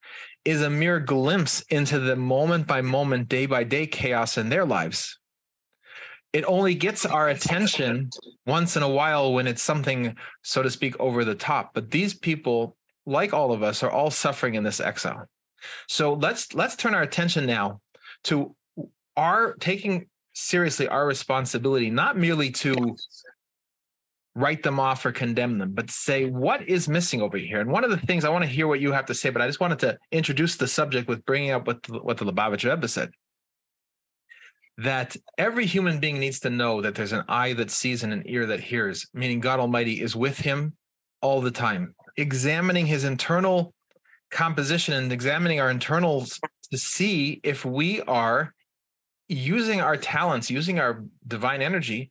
is a mere glimpse into the moment by moment, day by day chaos in their lives. It only gets our attention once in a while when it's something, so to speak, over the top. But these people, like all of us, are all suffering in this exile. So let's let's turn our attention now to our taking seriously our responsibility, not merely to write them off or condemn them, but say what is missing over here. And one of the things I want to hear what you have to say, but I just wanted to introduce the subject with bringing up what the, what the Lubavitch Rebbe said. That every human being needs to know that there's an eye that sees and an ear that hears, meaning God Almighty is with him all the time, examining his internal composition and examining our internals to see if we are using our talents, using our divine energy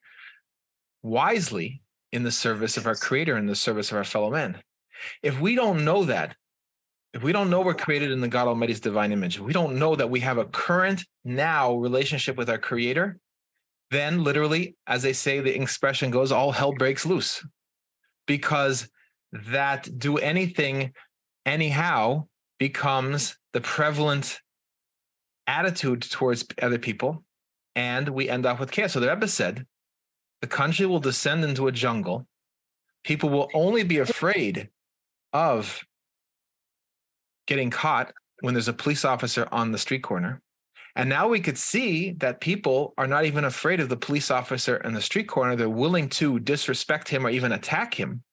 wisely in the service of our creator, in the service of our fellow men. If we don't know that, if we don't know we're created in the God Almighty's divine image, we don't know that we have a current now relationship with our creator, then literally, as they say, the expression goes, all hell breaks loose. Because that do anything anyhow becomes the prevalent attitude towards other people, and we end up with chaos. So the Rebbe said, the country will descend into a jungle. People will only be afraid of getting caught when there's a police officer on the street corner. And now we could see that people are not even afraid of the police officer in the street corner. They're willing to disrespect him or even attack him,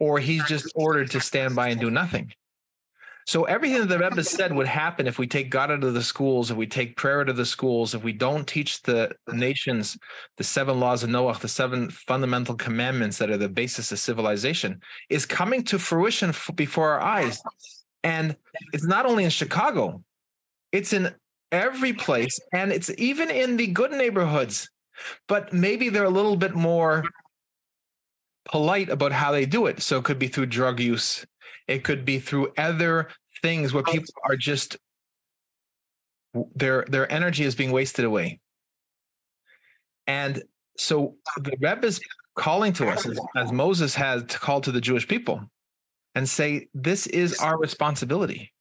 or he's just ordered to stand by and do nothing. So everything that the Rebbe said would happen if we take God out of the schools, if we take prayer out of the schools, if we don't teach the nations the seven laws of Noah, the seven fundamental commandments that are the basis of civilization, is coming to fruition before our eyes. And it's not only in Chicago, it's in every place, and it's even in the good neighborhoods. But maybe they're a little bit more polite about how they do it. So it could be through drug use it could be through other things where oh. people are just their their energy is being wasted away. And so the Rebbe is calling to us as, as Moses had called to the Jewish people and say, this is our responsibility.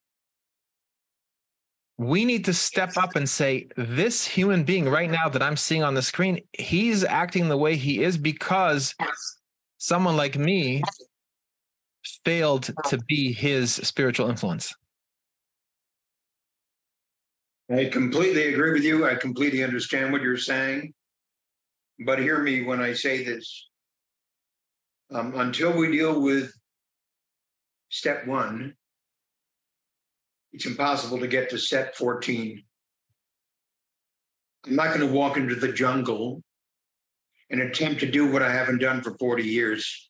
We need to step up and say, this human being right now that I'm seeing on the screen, he's acting the way he is because someone like me failed to be his spiritual influence. I completely agree with you. I completely understand what you're saying. But hear me when I say this. Um, until we deal with step one, it's impossible to get to step 14. I'm not going to walk into the jungle and attempt to do what I haven't done for 40 years.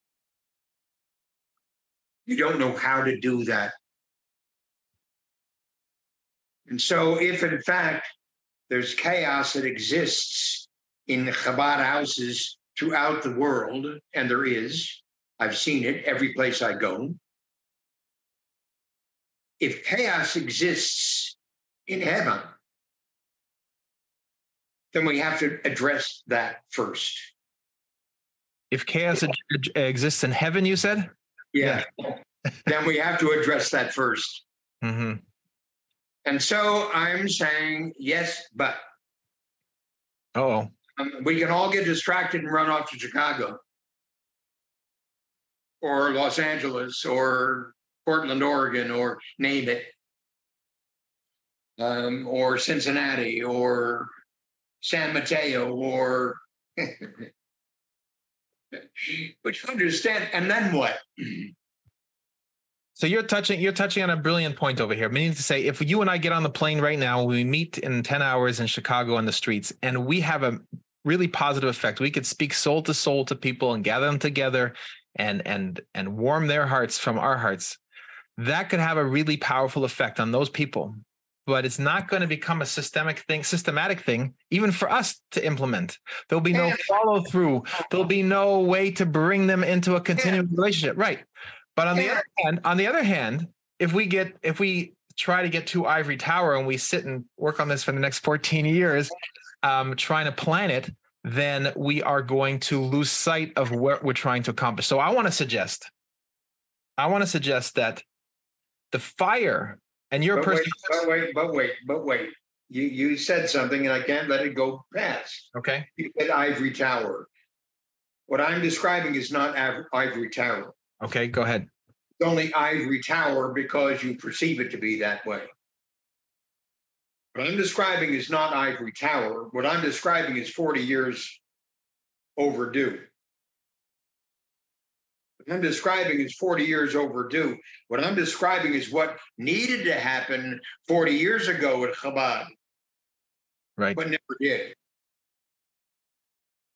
You don't know how to do that. And so, if in fact there's chaos that exists in Chabad houses throughout the world, and there is, I've seen it every place I go. If chaos exists in heaven, then we have to address that first. If chaos exists in heaven, you said? Yeah. [laughs] then we have to address that 1st mm-hmm. And so I'm saying yes, but. Oh. Um, we can all get distracted and run off to Chicago or Los Angeles or Portland, Oregon, or name it, um, or Cincinnati or San Mateo or. [laughs] you understand, and then what? So you're touching you're touching on a brilliant point over here. Meaning to say, if you and I get on the plane right now, we meet in 10 hours in Chicago on the streets, and we have a really positive effect. We could speak soul to soul to people and gather them together and and and warm their hearts from our hearts. That could have a really powerful effect on those people. But it's not going to become a systemic thing, systematic thing, even for us to implement. There'll be no follow through. There'll be no way to bring them into a continuing relationship. Right. But on the other hand, on the other hand, if we get if we try to get to ivory tower and we sit and work on this for the next 14 years, um, trying to plan it, then we are going to lose sight of what we're trying to accomplish. So I want to suggest, I want to suggest that the fire and your but wait, but wait, but wait, but wait. You you said something and I can't let it go past. Okay. You said ivory tower. What I'm describing is not ivory tower. Okay, go ahead. It's only ivory tower because you perceive it to be that way. What I'm describing is not ivory tower. What I'm describing is 40 years overdue. What I'm describing is 40 years overdue. What I'm describing is what needed to happen 40 years ago at Chabad. Right. But never did.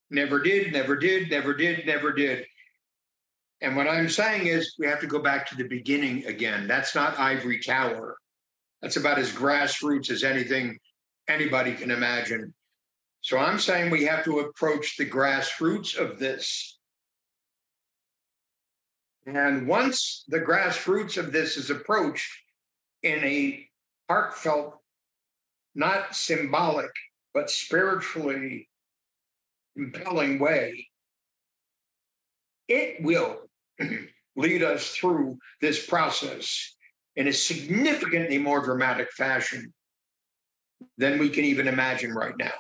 Never did, never did, never did, never did. And what I'm saying is we have to go back to the beginning again. That's not ivory tower. That's about as grassroots as anything anybody can imagine. So I'm saying we have to approach the grassroots of this. And once the grassroots of this is approached in a heartfelt, not symbolic, but spiritually compelling way, it will [clears throat] lead us through this process in a significantly more dramatic fashion than we can even imagine right now.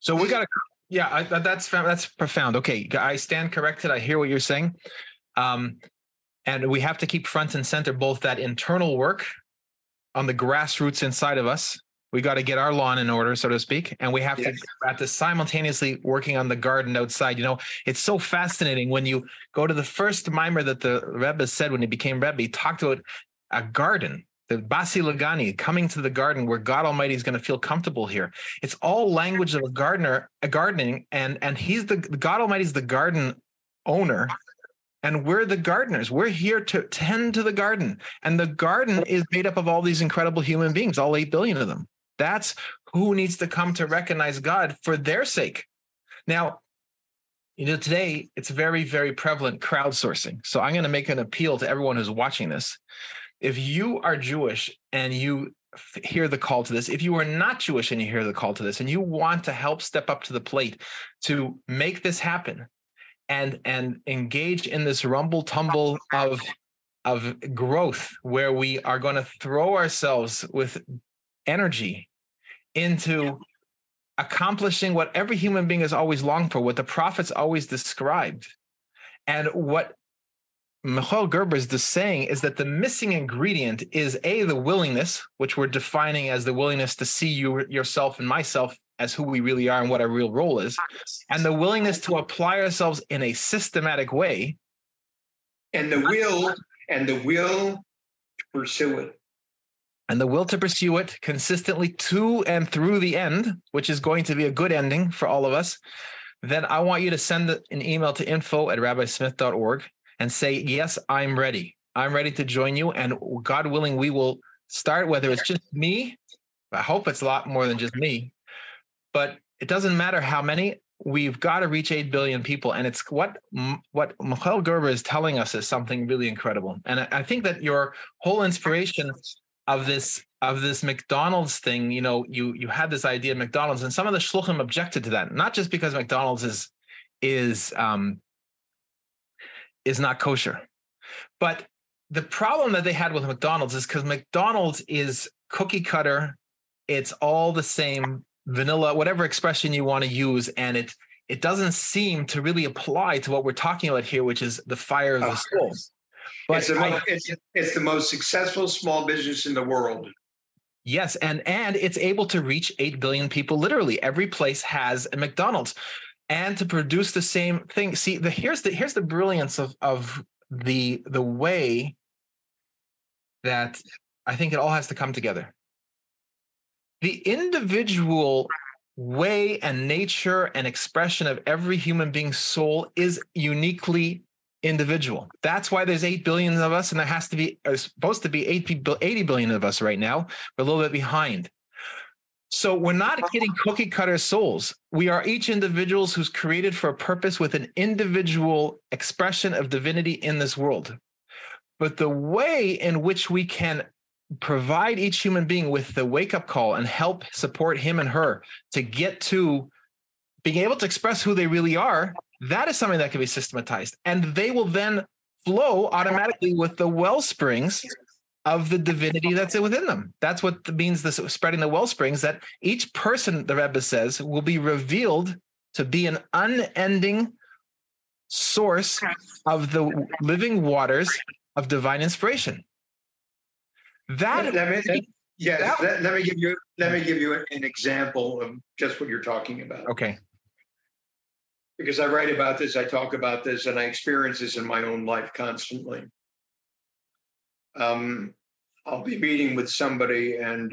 So we got to, yeah, I, that's that's profound. Okay, I stand corrected. I hear what you're saying, um, and we have to keep front and center both that internal work on the grassroots inside of us. We got to get our lawn in order, so to speak, and we have yes. to have to simultaneously working on the garden outside. You know, it's so fascinating when you go to the first mimer that the Rebbe said when he became Rebbe. He talked about a garden the Basi Lagani, coming to the garden where God Almighty is going to feel comfortable here. It's all language of a gardener, a gardening, and and he's the God Almighty is the garden owner, and we're the gardeners. We're here to tend to the garden, and the garden is made up of all these incredible human beings, all eight billion of them. That's who needs to come to recognize God for their sake. Now, you know, today it's very, very prevalent crowdsourcing. So I'm going to make an appeal to everyone who's watching this if you are Jewish and you f- hear the call to this, if you are not Jewish and you hear the call to this, and you want to help step up to the plate to make this happen and and engage in this rumble tumble of of growth where we are going to throw ourselves with energy into accomplishing what every human being has always longed for, what the prophets always described, and what Michael Gerber's is just saying is that the missing ingredient is a the willingness, which we're defining as the willingness to see you yourself and myself as who we really are and what our real role is, and the willingness to apply ourselves in a systematic way, and the will and the will to pursue it, and the will to pursue it consistently to and through the end, which is going to be a good ending for all of us. Then I want you to send an email to info at rabbismith.org and say, Yes, I'm ready. I'm ready to join you. And God willing, we will start, whether it's just me. I hope it's a lot more than just me, but it doesn't matter how many. We've got to reach 8 billion people. And it's what what Michael Gerber is telling us is something really incredible. And I think that your whole inspiration of this of this McDonald's thing, you know, you you had this idea of McDonald's, and some of the shluchim objected to that, not just because McDonald's is is um, is not kosher. But the problem that they had with McDonald's is because McDonald's is cookie cutter. It's all the same vanilla, whatever expression you want to use, and it it doesn't seem to really apply to what we're talking about here, which is the fire of the soul. But it's the, I, most, it's, it's the most successful small business in the world. Yes, and and it's able to reach eight billion people. Literally, every place has a McDonald's and to produce the same thing. See, the here's the here's the brilliance of of the the way that I think it all has to come together. The individual way and nature and expression of every human being's soul is uniquely individual. That's why there's 8 billion of us, and there has to be, uh, supposed to be 80 billion of us right now. We're a little bit behind. So we're not uh-huh. getting cookie cutter souls. We are each individuals who's created for a purpose with an individual expression of divinity in this world. But the way in which we can provide each human being with the wake up call and help support him and her to get to being able to express who they really are, that is something that can be systematized. And they will then flow automatically with the well springs of the divinity that's within them. That's what means this spreading the well springs that each person, the Rebbe says, will be revealed to be an unending source of the living waters of divine inspiration. That let me, yes, that, let, let me give you let me give you an example of just what you're talking about. Okay. Because I write about this, I talk about this, and I experience this in my own life constantly um, I'll be meeting with somebody and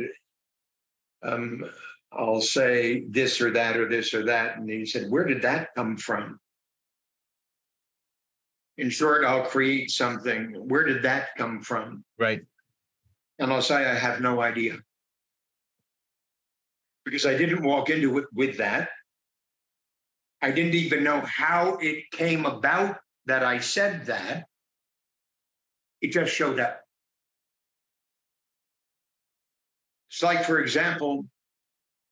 um, I'll say this or that or this or that. And he said, Where did that come from? In short, I'll create something. Where did that come from? Right. And I'll say I have no idea. Because I didn't walk into it with that. I didn't even know how it came about that I said that. It just showed up. It's like, for example,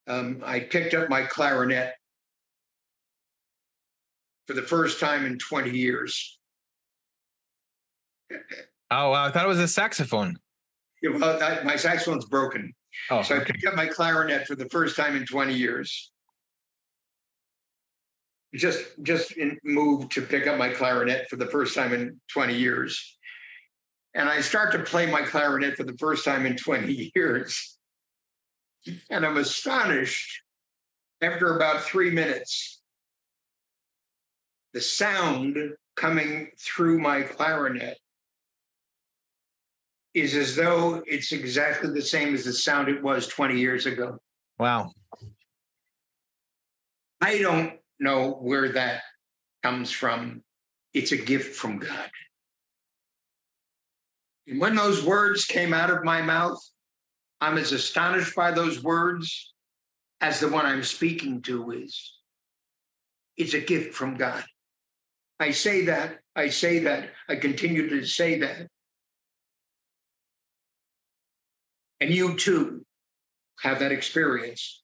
um, I picked up my clarinet for the first time in 20 years. Oh, wow. I thought it was a saxophone. Yeah, well, I, my saxophone's broken. Oh, So I picked up my clarinet for the first time in 20 years. Just just in, moved to pick up my clarinet for the first time in 20 years. And I start to play my clarinet for the first time in 20 [laughs] years. And I'm astonished after about three minutes. The sound coming through my clarinet is as though it's exactly the same as the sound it was 20 years ago. wow. I don't know where that comes from. It's a gift from God. And when those words came out of my mouth, I'm as astonished by those words as the one I'm speaking to is. It's a gift from God. I say that, I say that, I continue to say that. And you too have that experience.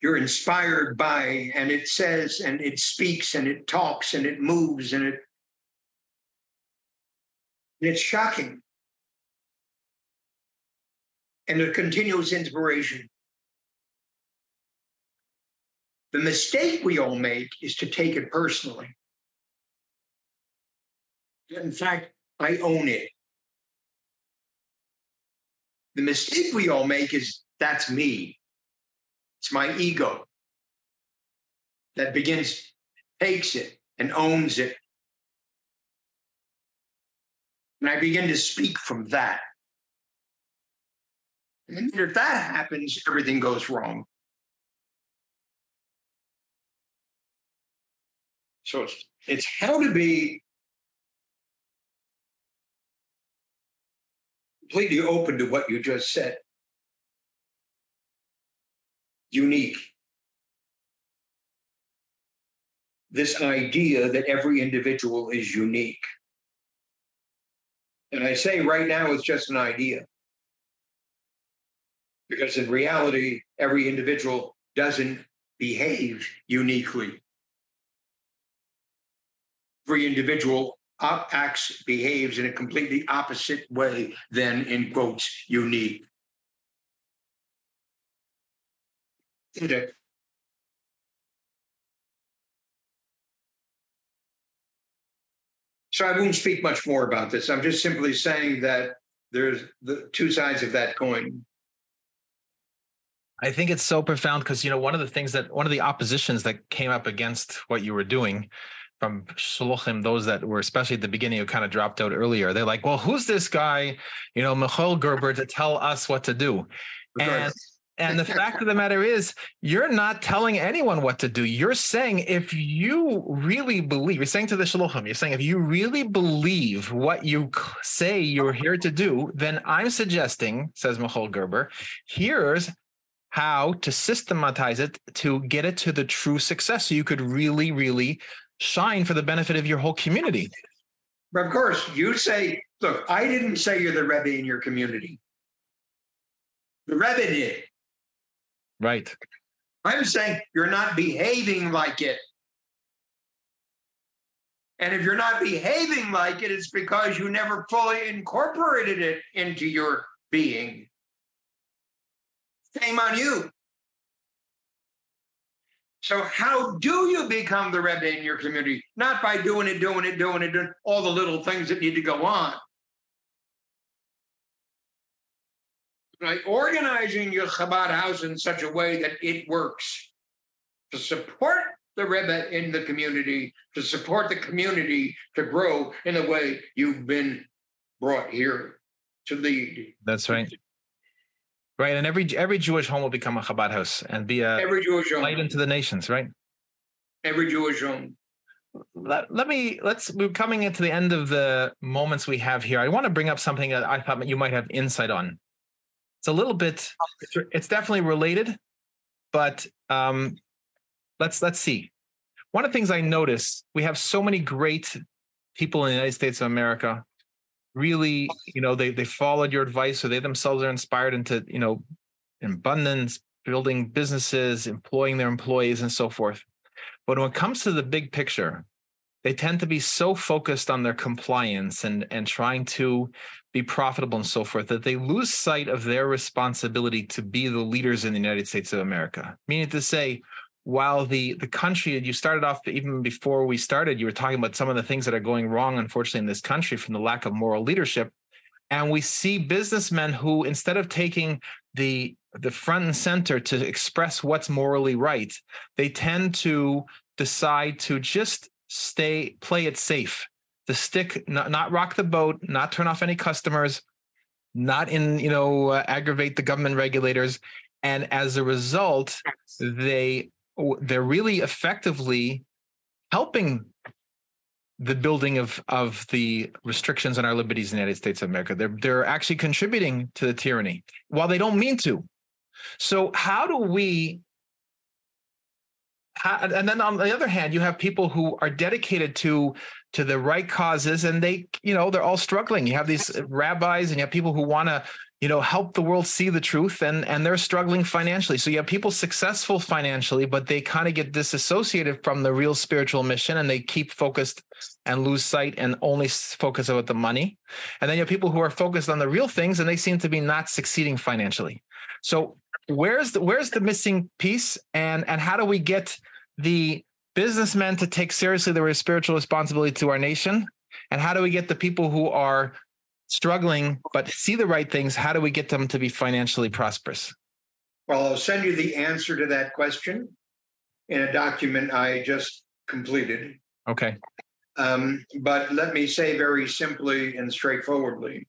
You're inspired by, and it says, and it speaks, and it talks, and it moves, and it. And it's shocking. And a continuous inspiration. The mistake we all make is to take it personally. In fact, I own it. The mistake we all make is that's me. It's my ego that begins, takes it and owns it. And I begin to speak from that. And if that happens, everything goes wrong. So it's, it's how to be completely open to what you just said. Unique. This idea that every individual is unique. And I say right now it's just an idea. Because in reality, every individual doesn't behave uniquely. Every individual acts, behaves in a completely opposite way than, in quotes, unique. So I won't speak much more about this. I'm just simply saying that there's the two sides of that coin. I think it's so profound because you know one of the things that one of the oppositions that came up against what you were doing from shluchim, those that were especially at the beginning who kind of dropped out earlier, they're like, "Well, who's this guy, you know, Michael Gerber, to tell us what to do?" And and the fact of the matter is, you're not telling anyone what to do. You're saying if you really believe, you're saying to the shluchim, you're saying if you really believe what you say you're here to do, then I'm suggesting, says Michael Gerber, here's how to systematize it to get it to the true success so you could really, really shine for the benefit of your whole community. But of course, you say, look, I didn't say you're the Rebbe in your community. The Rebbe did. Right. I'm saying you're not behaving like it. And if you're not behaving like it, it's because you never fully incorporated it into your being. Shame on you. So, how do you become the Rebbe in your community? Not by doing it, doing it, doing it, doing all the little things that need to go on. By organizing your Chabad house in such a way that it works to support the Rebbe in the community, to support the community to grow in the way you've been brought here to lead. That's right. Right. And every every Jewish home will become a Chabad house and be a Every Jewish home, light into the nations, right? every Jewish home. let, let me let's we're coming into the end of the moments we have here. I want to bring up something that I thought you might have insight on. It's a little bit it's definitely related, but um let's let's see. One of the things I noticed, we have so many great people in the United States of America. Really, you know, they they followed your advice, so they themselves are inspired into, you know, abundance, building businesses, employing their employees, and so forth. But when it comes to the big picture, they tend to be so focused on their compliance and, and trying to be profitable and so forth that they lose sight of their responsibility to be the leaders in the United States of America. Meaning to say, while the the country you started off even before we started you were talking about some of the things that are going wrong unfortunately in this country from the lack of moral leadership. And we see businessmen who instead of taking the the front and center to express what's morally right they tend to decide to just stay play it safe to stick not, not rock the boat not turn off any customers not in you know uh, aggravate the government regulators. And as a result they they're really effectively helping the building of of the restrictions on our liberties in the United States of America. They're they're actually contributing to the tyranny while they don't mean to. So how do we? How, and then on the other hand, you have people who are dedicated to to the right causes, and they you know they're all struggling. You have these rabbis, and you have people who want to you know help the world see the truth and and they're struggling financially. So you have people successful financially but they kind of get disassociated from the real spiritual mission and they keep focused and lose sight and only focus about the money. And then you have people who are focused on the real things and they seem to be not succeeding financially. So where's the where's the missing piece and and how do we get the businessmen to take seriously their spiritual responsibility to our nation? And how do we get the people who are struggling but see the right things how do we get them to be financially prosperous? Well i'll send you the answer to that question in a document i just completed. Okay. Um, but let me say very simply and straightforwardly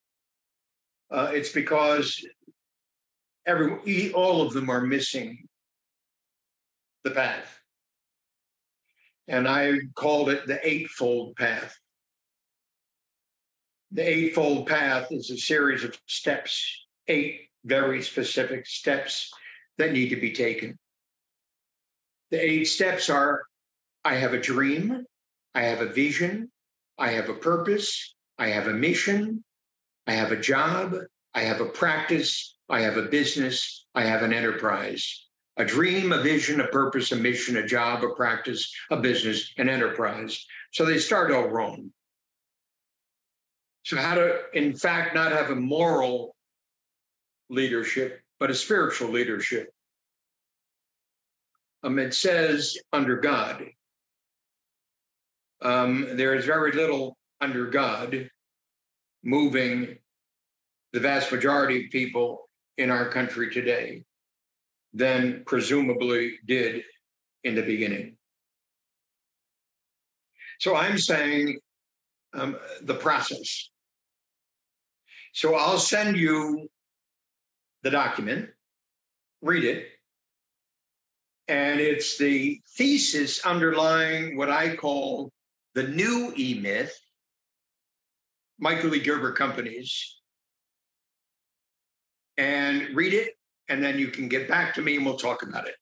uh, it's because every all of them are missing the path. And i called it the eightfold path the Eightfold Path is a series of steps, eight very specific steps that need to be taken. The eight steps are I have a dream, I have a vision, I have a purpose, I have a mission, I have a job, I have a practice, I have a business, I have an enterprise. A dream, a vision, a purpose, a mission, a job, a practice, a business, an enterprise. So they start all wrong. So, how to, in fact, not have a moral leadership, but a spiritual leadership. Um, it says under God. Um, there is very little under God moving the vast majority of people in our country today than presumably did in the beginning. So I'm saying um, the process. So I'll send you the document, read it, and it's the thesis underlying what I call the new E Myth, Michael E. Gerber Companies, and read it, and then you can get back to me and we'll talk about it.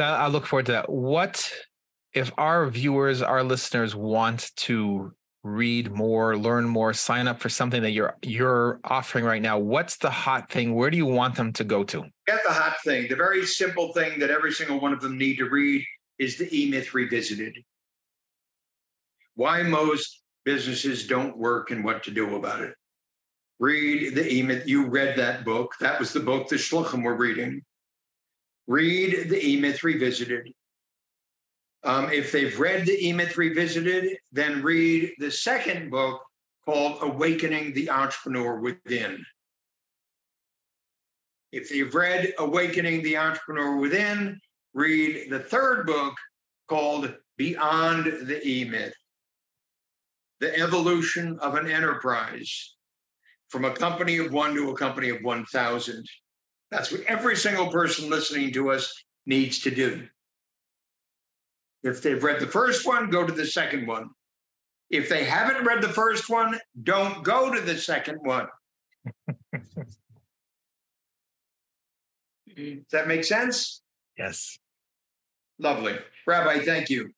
I look forward to that. What if our viewers, our listeners want to read more, learn more, sign up for something that you're you're offering right now, what's the hot thing? Where do you want them to go to? Get the hot thing. The very simple thing that every single one of them need to read is the E-Myth Revisited. Why most businesses don't work and what to do about it. Read the E-Myth. You read that book. That was the book the Shluchim were reading. Read the E-Myth Revisited. Um, if they've read the E-Myth Revisited, then read the second book called Awakening the Entrepreneur Within. If they've read Awakening the Entrepreneur Within, read the third book called Beyond the E-Myth The Evolution of an Enterprise from a company of one to a company of 1,000. That's what every single person listening to us needs to do. If they've read the first one, go to the second one. If they haven't read the first one, don't go to the second one. Does that make sense? Yes. Lovely. Rabbi, thank you.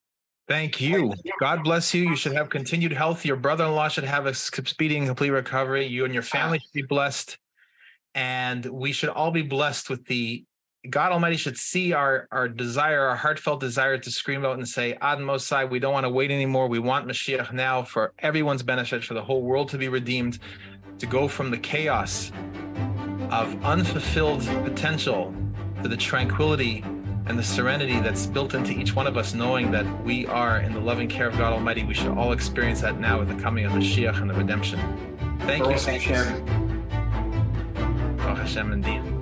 Thank you. God bless you. You should have continued health. Your brother in law should have a speedy and complete recovery. You and your family should be blessed. And we should all be blessed with the God Almighty should see our, our desire, our heartfelt desire to scream out and say, Ad Mosai, we don't want to wait anymore. We want Mashiach now for everyone's benefit, for the whole world to be redeemed, to go from the chaos of unfulfilled potential to the tranquility and the serenity that's built into each one of us, knowing that we are in the loving care of God Almighty. We should all experience that now with the coming of the Mashiach and the redemption. Thank Baruch you, Hashem. Baruch oh, Hashem indeed.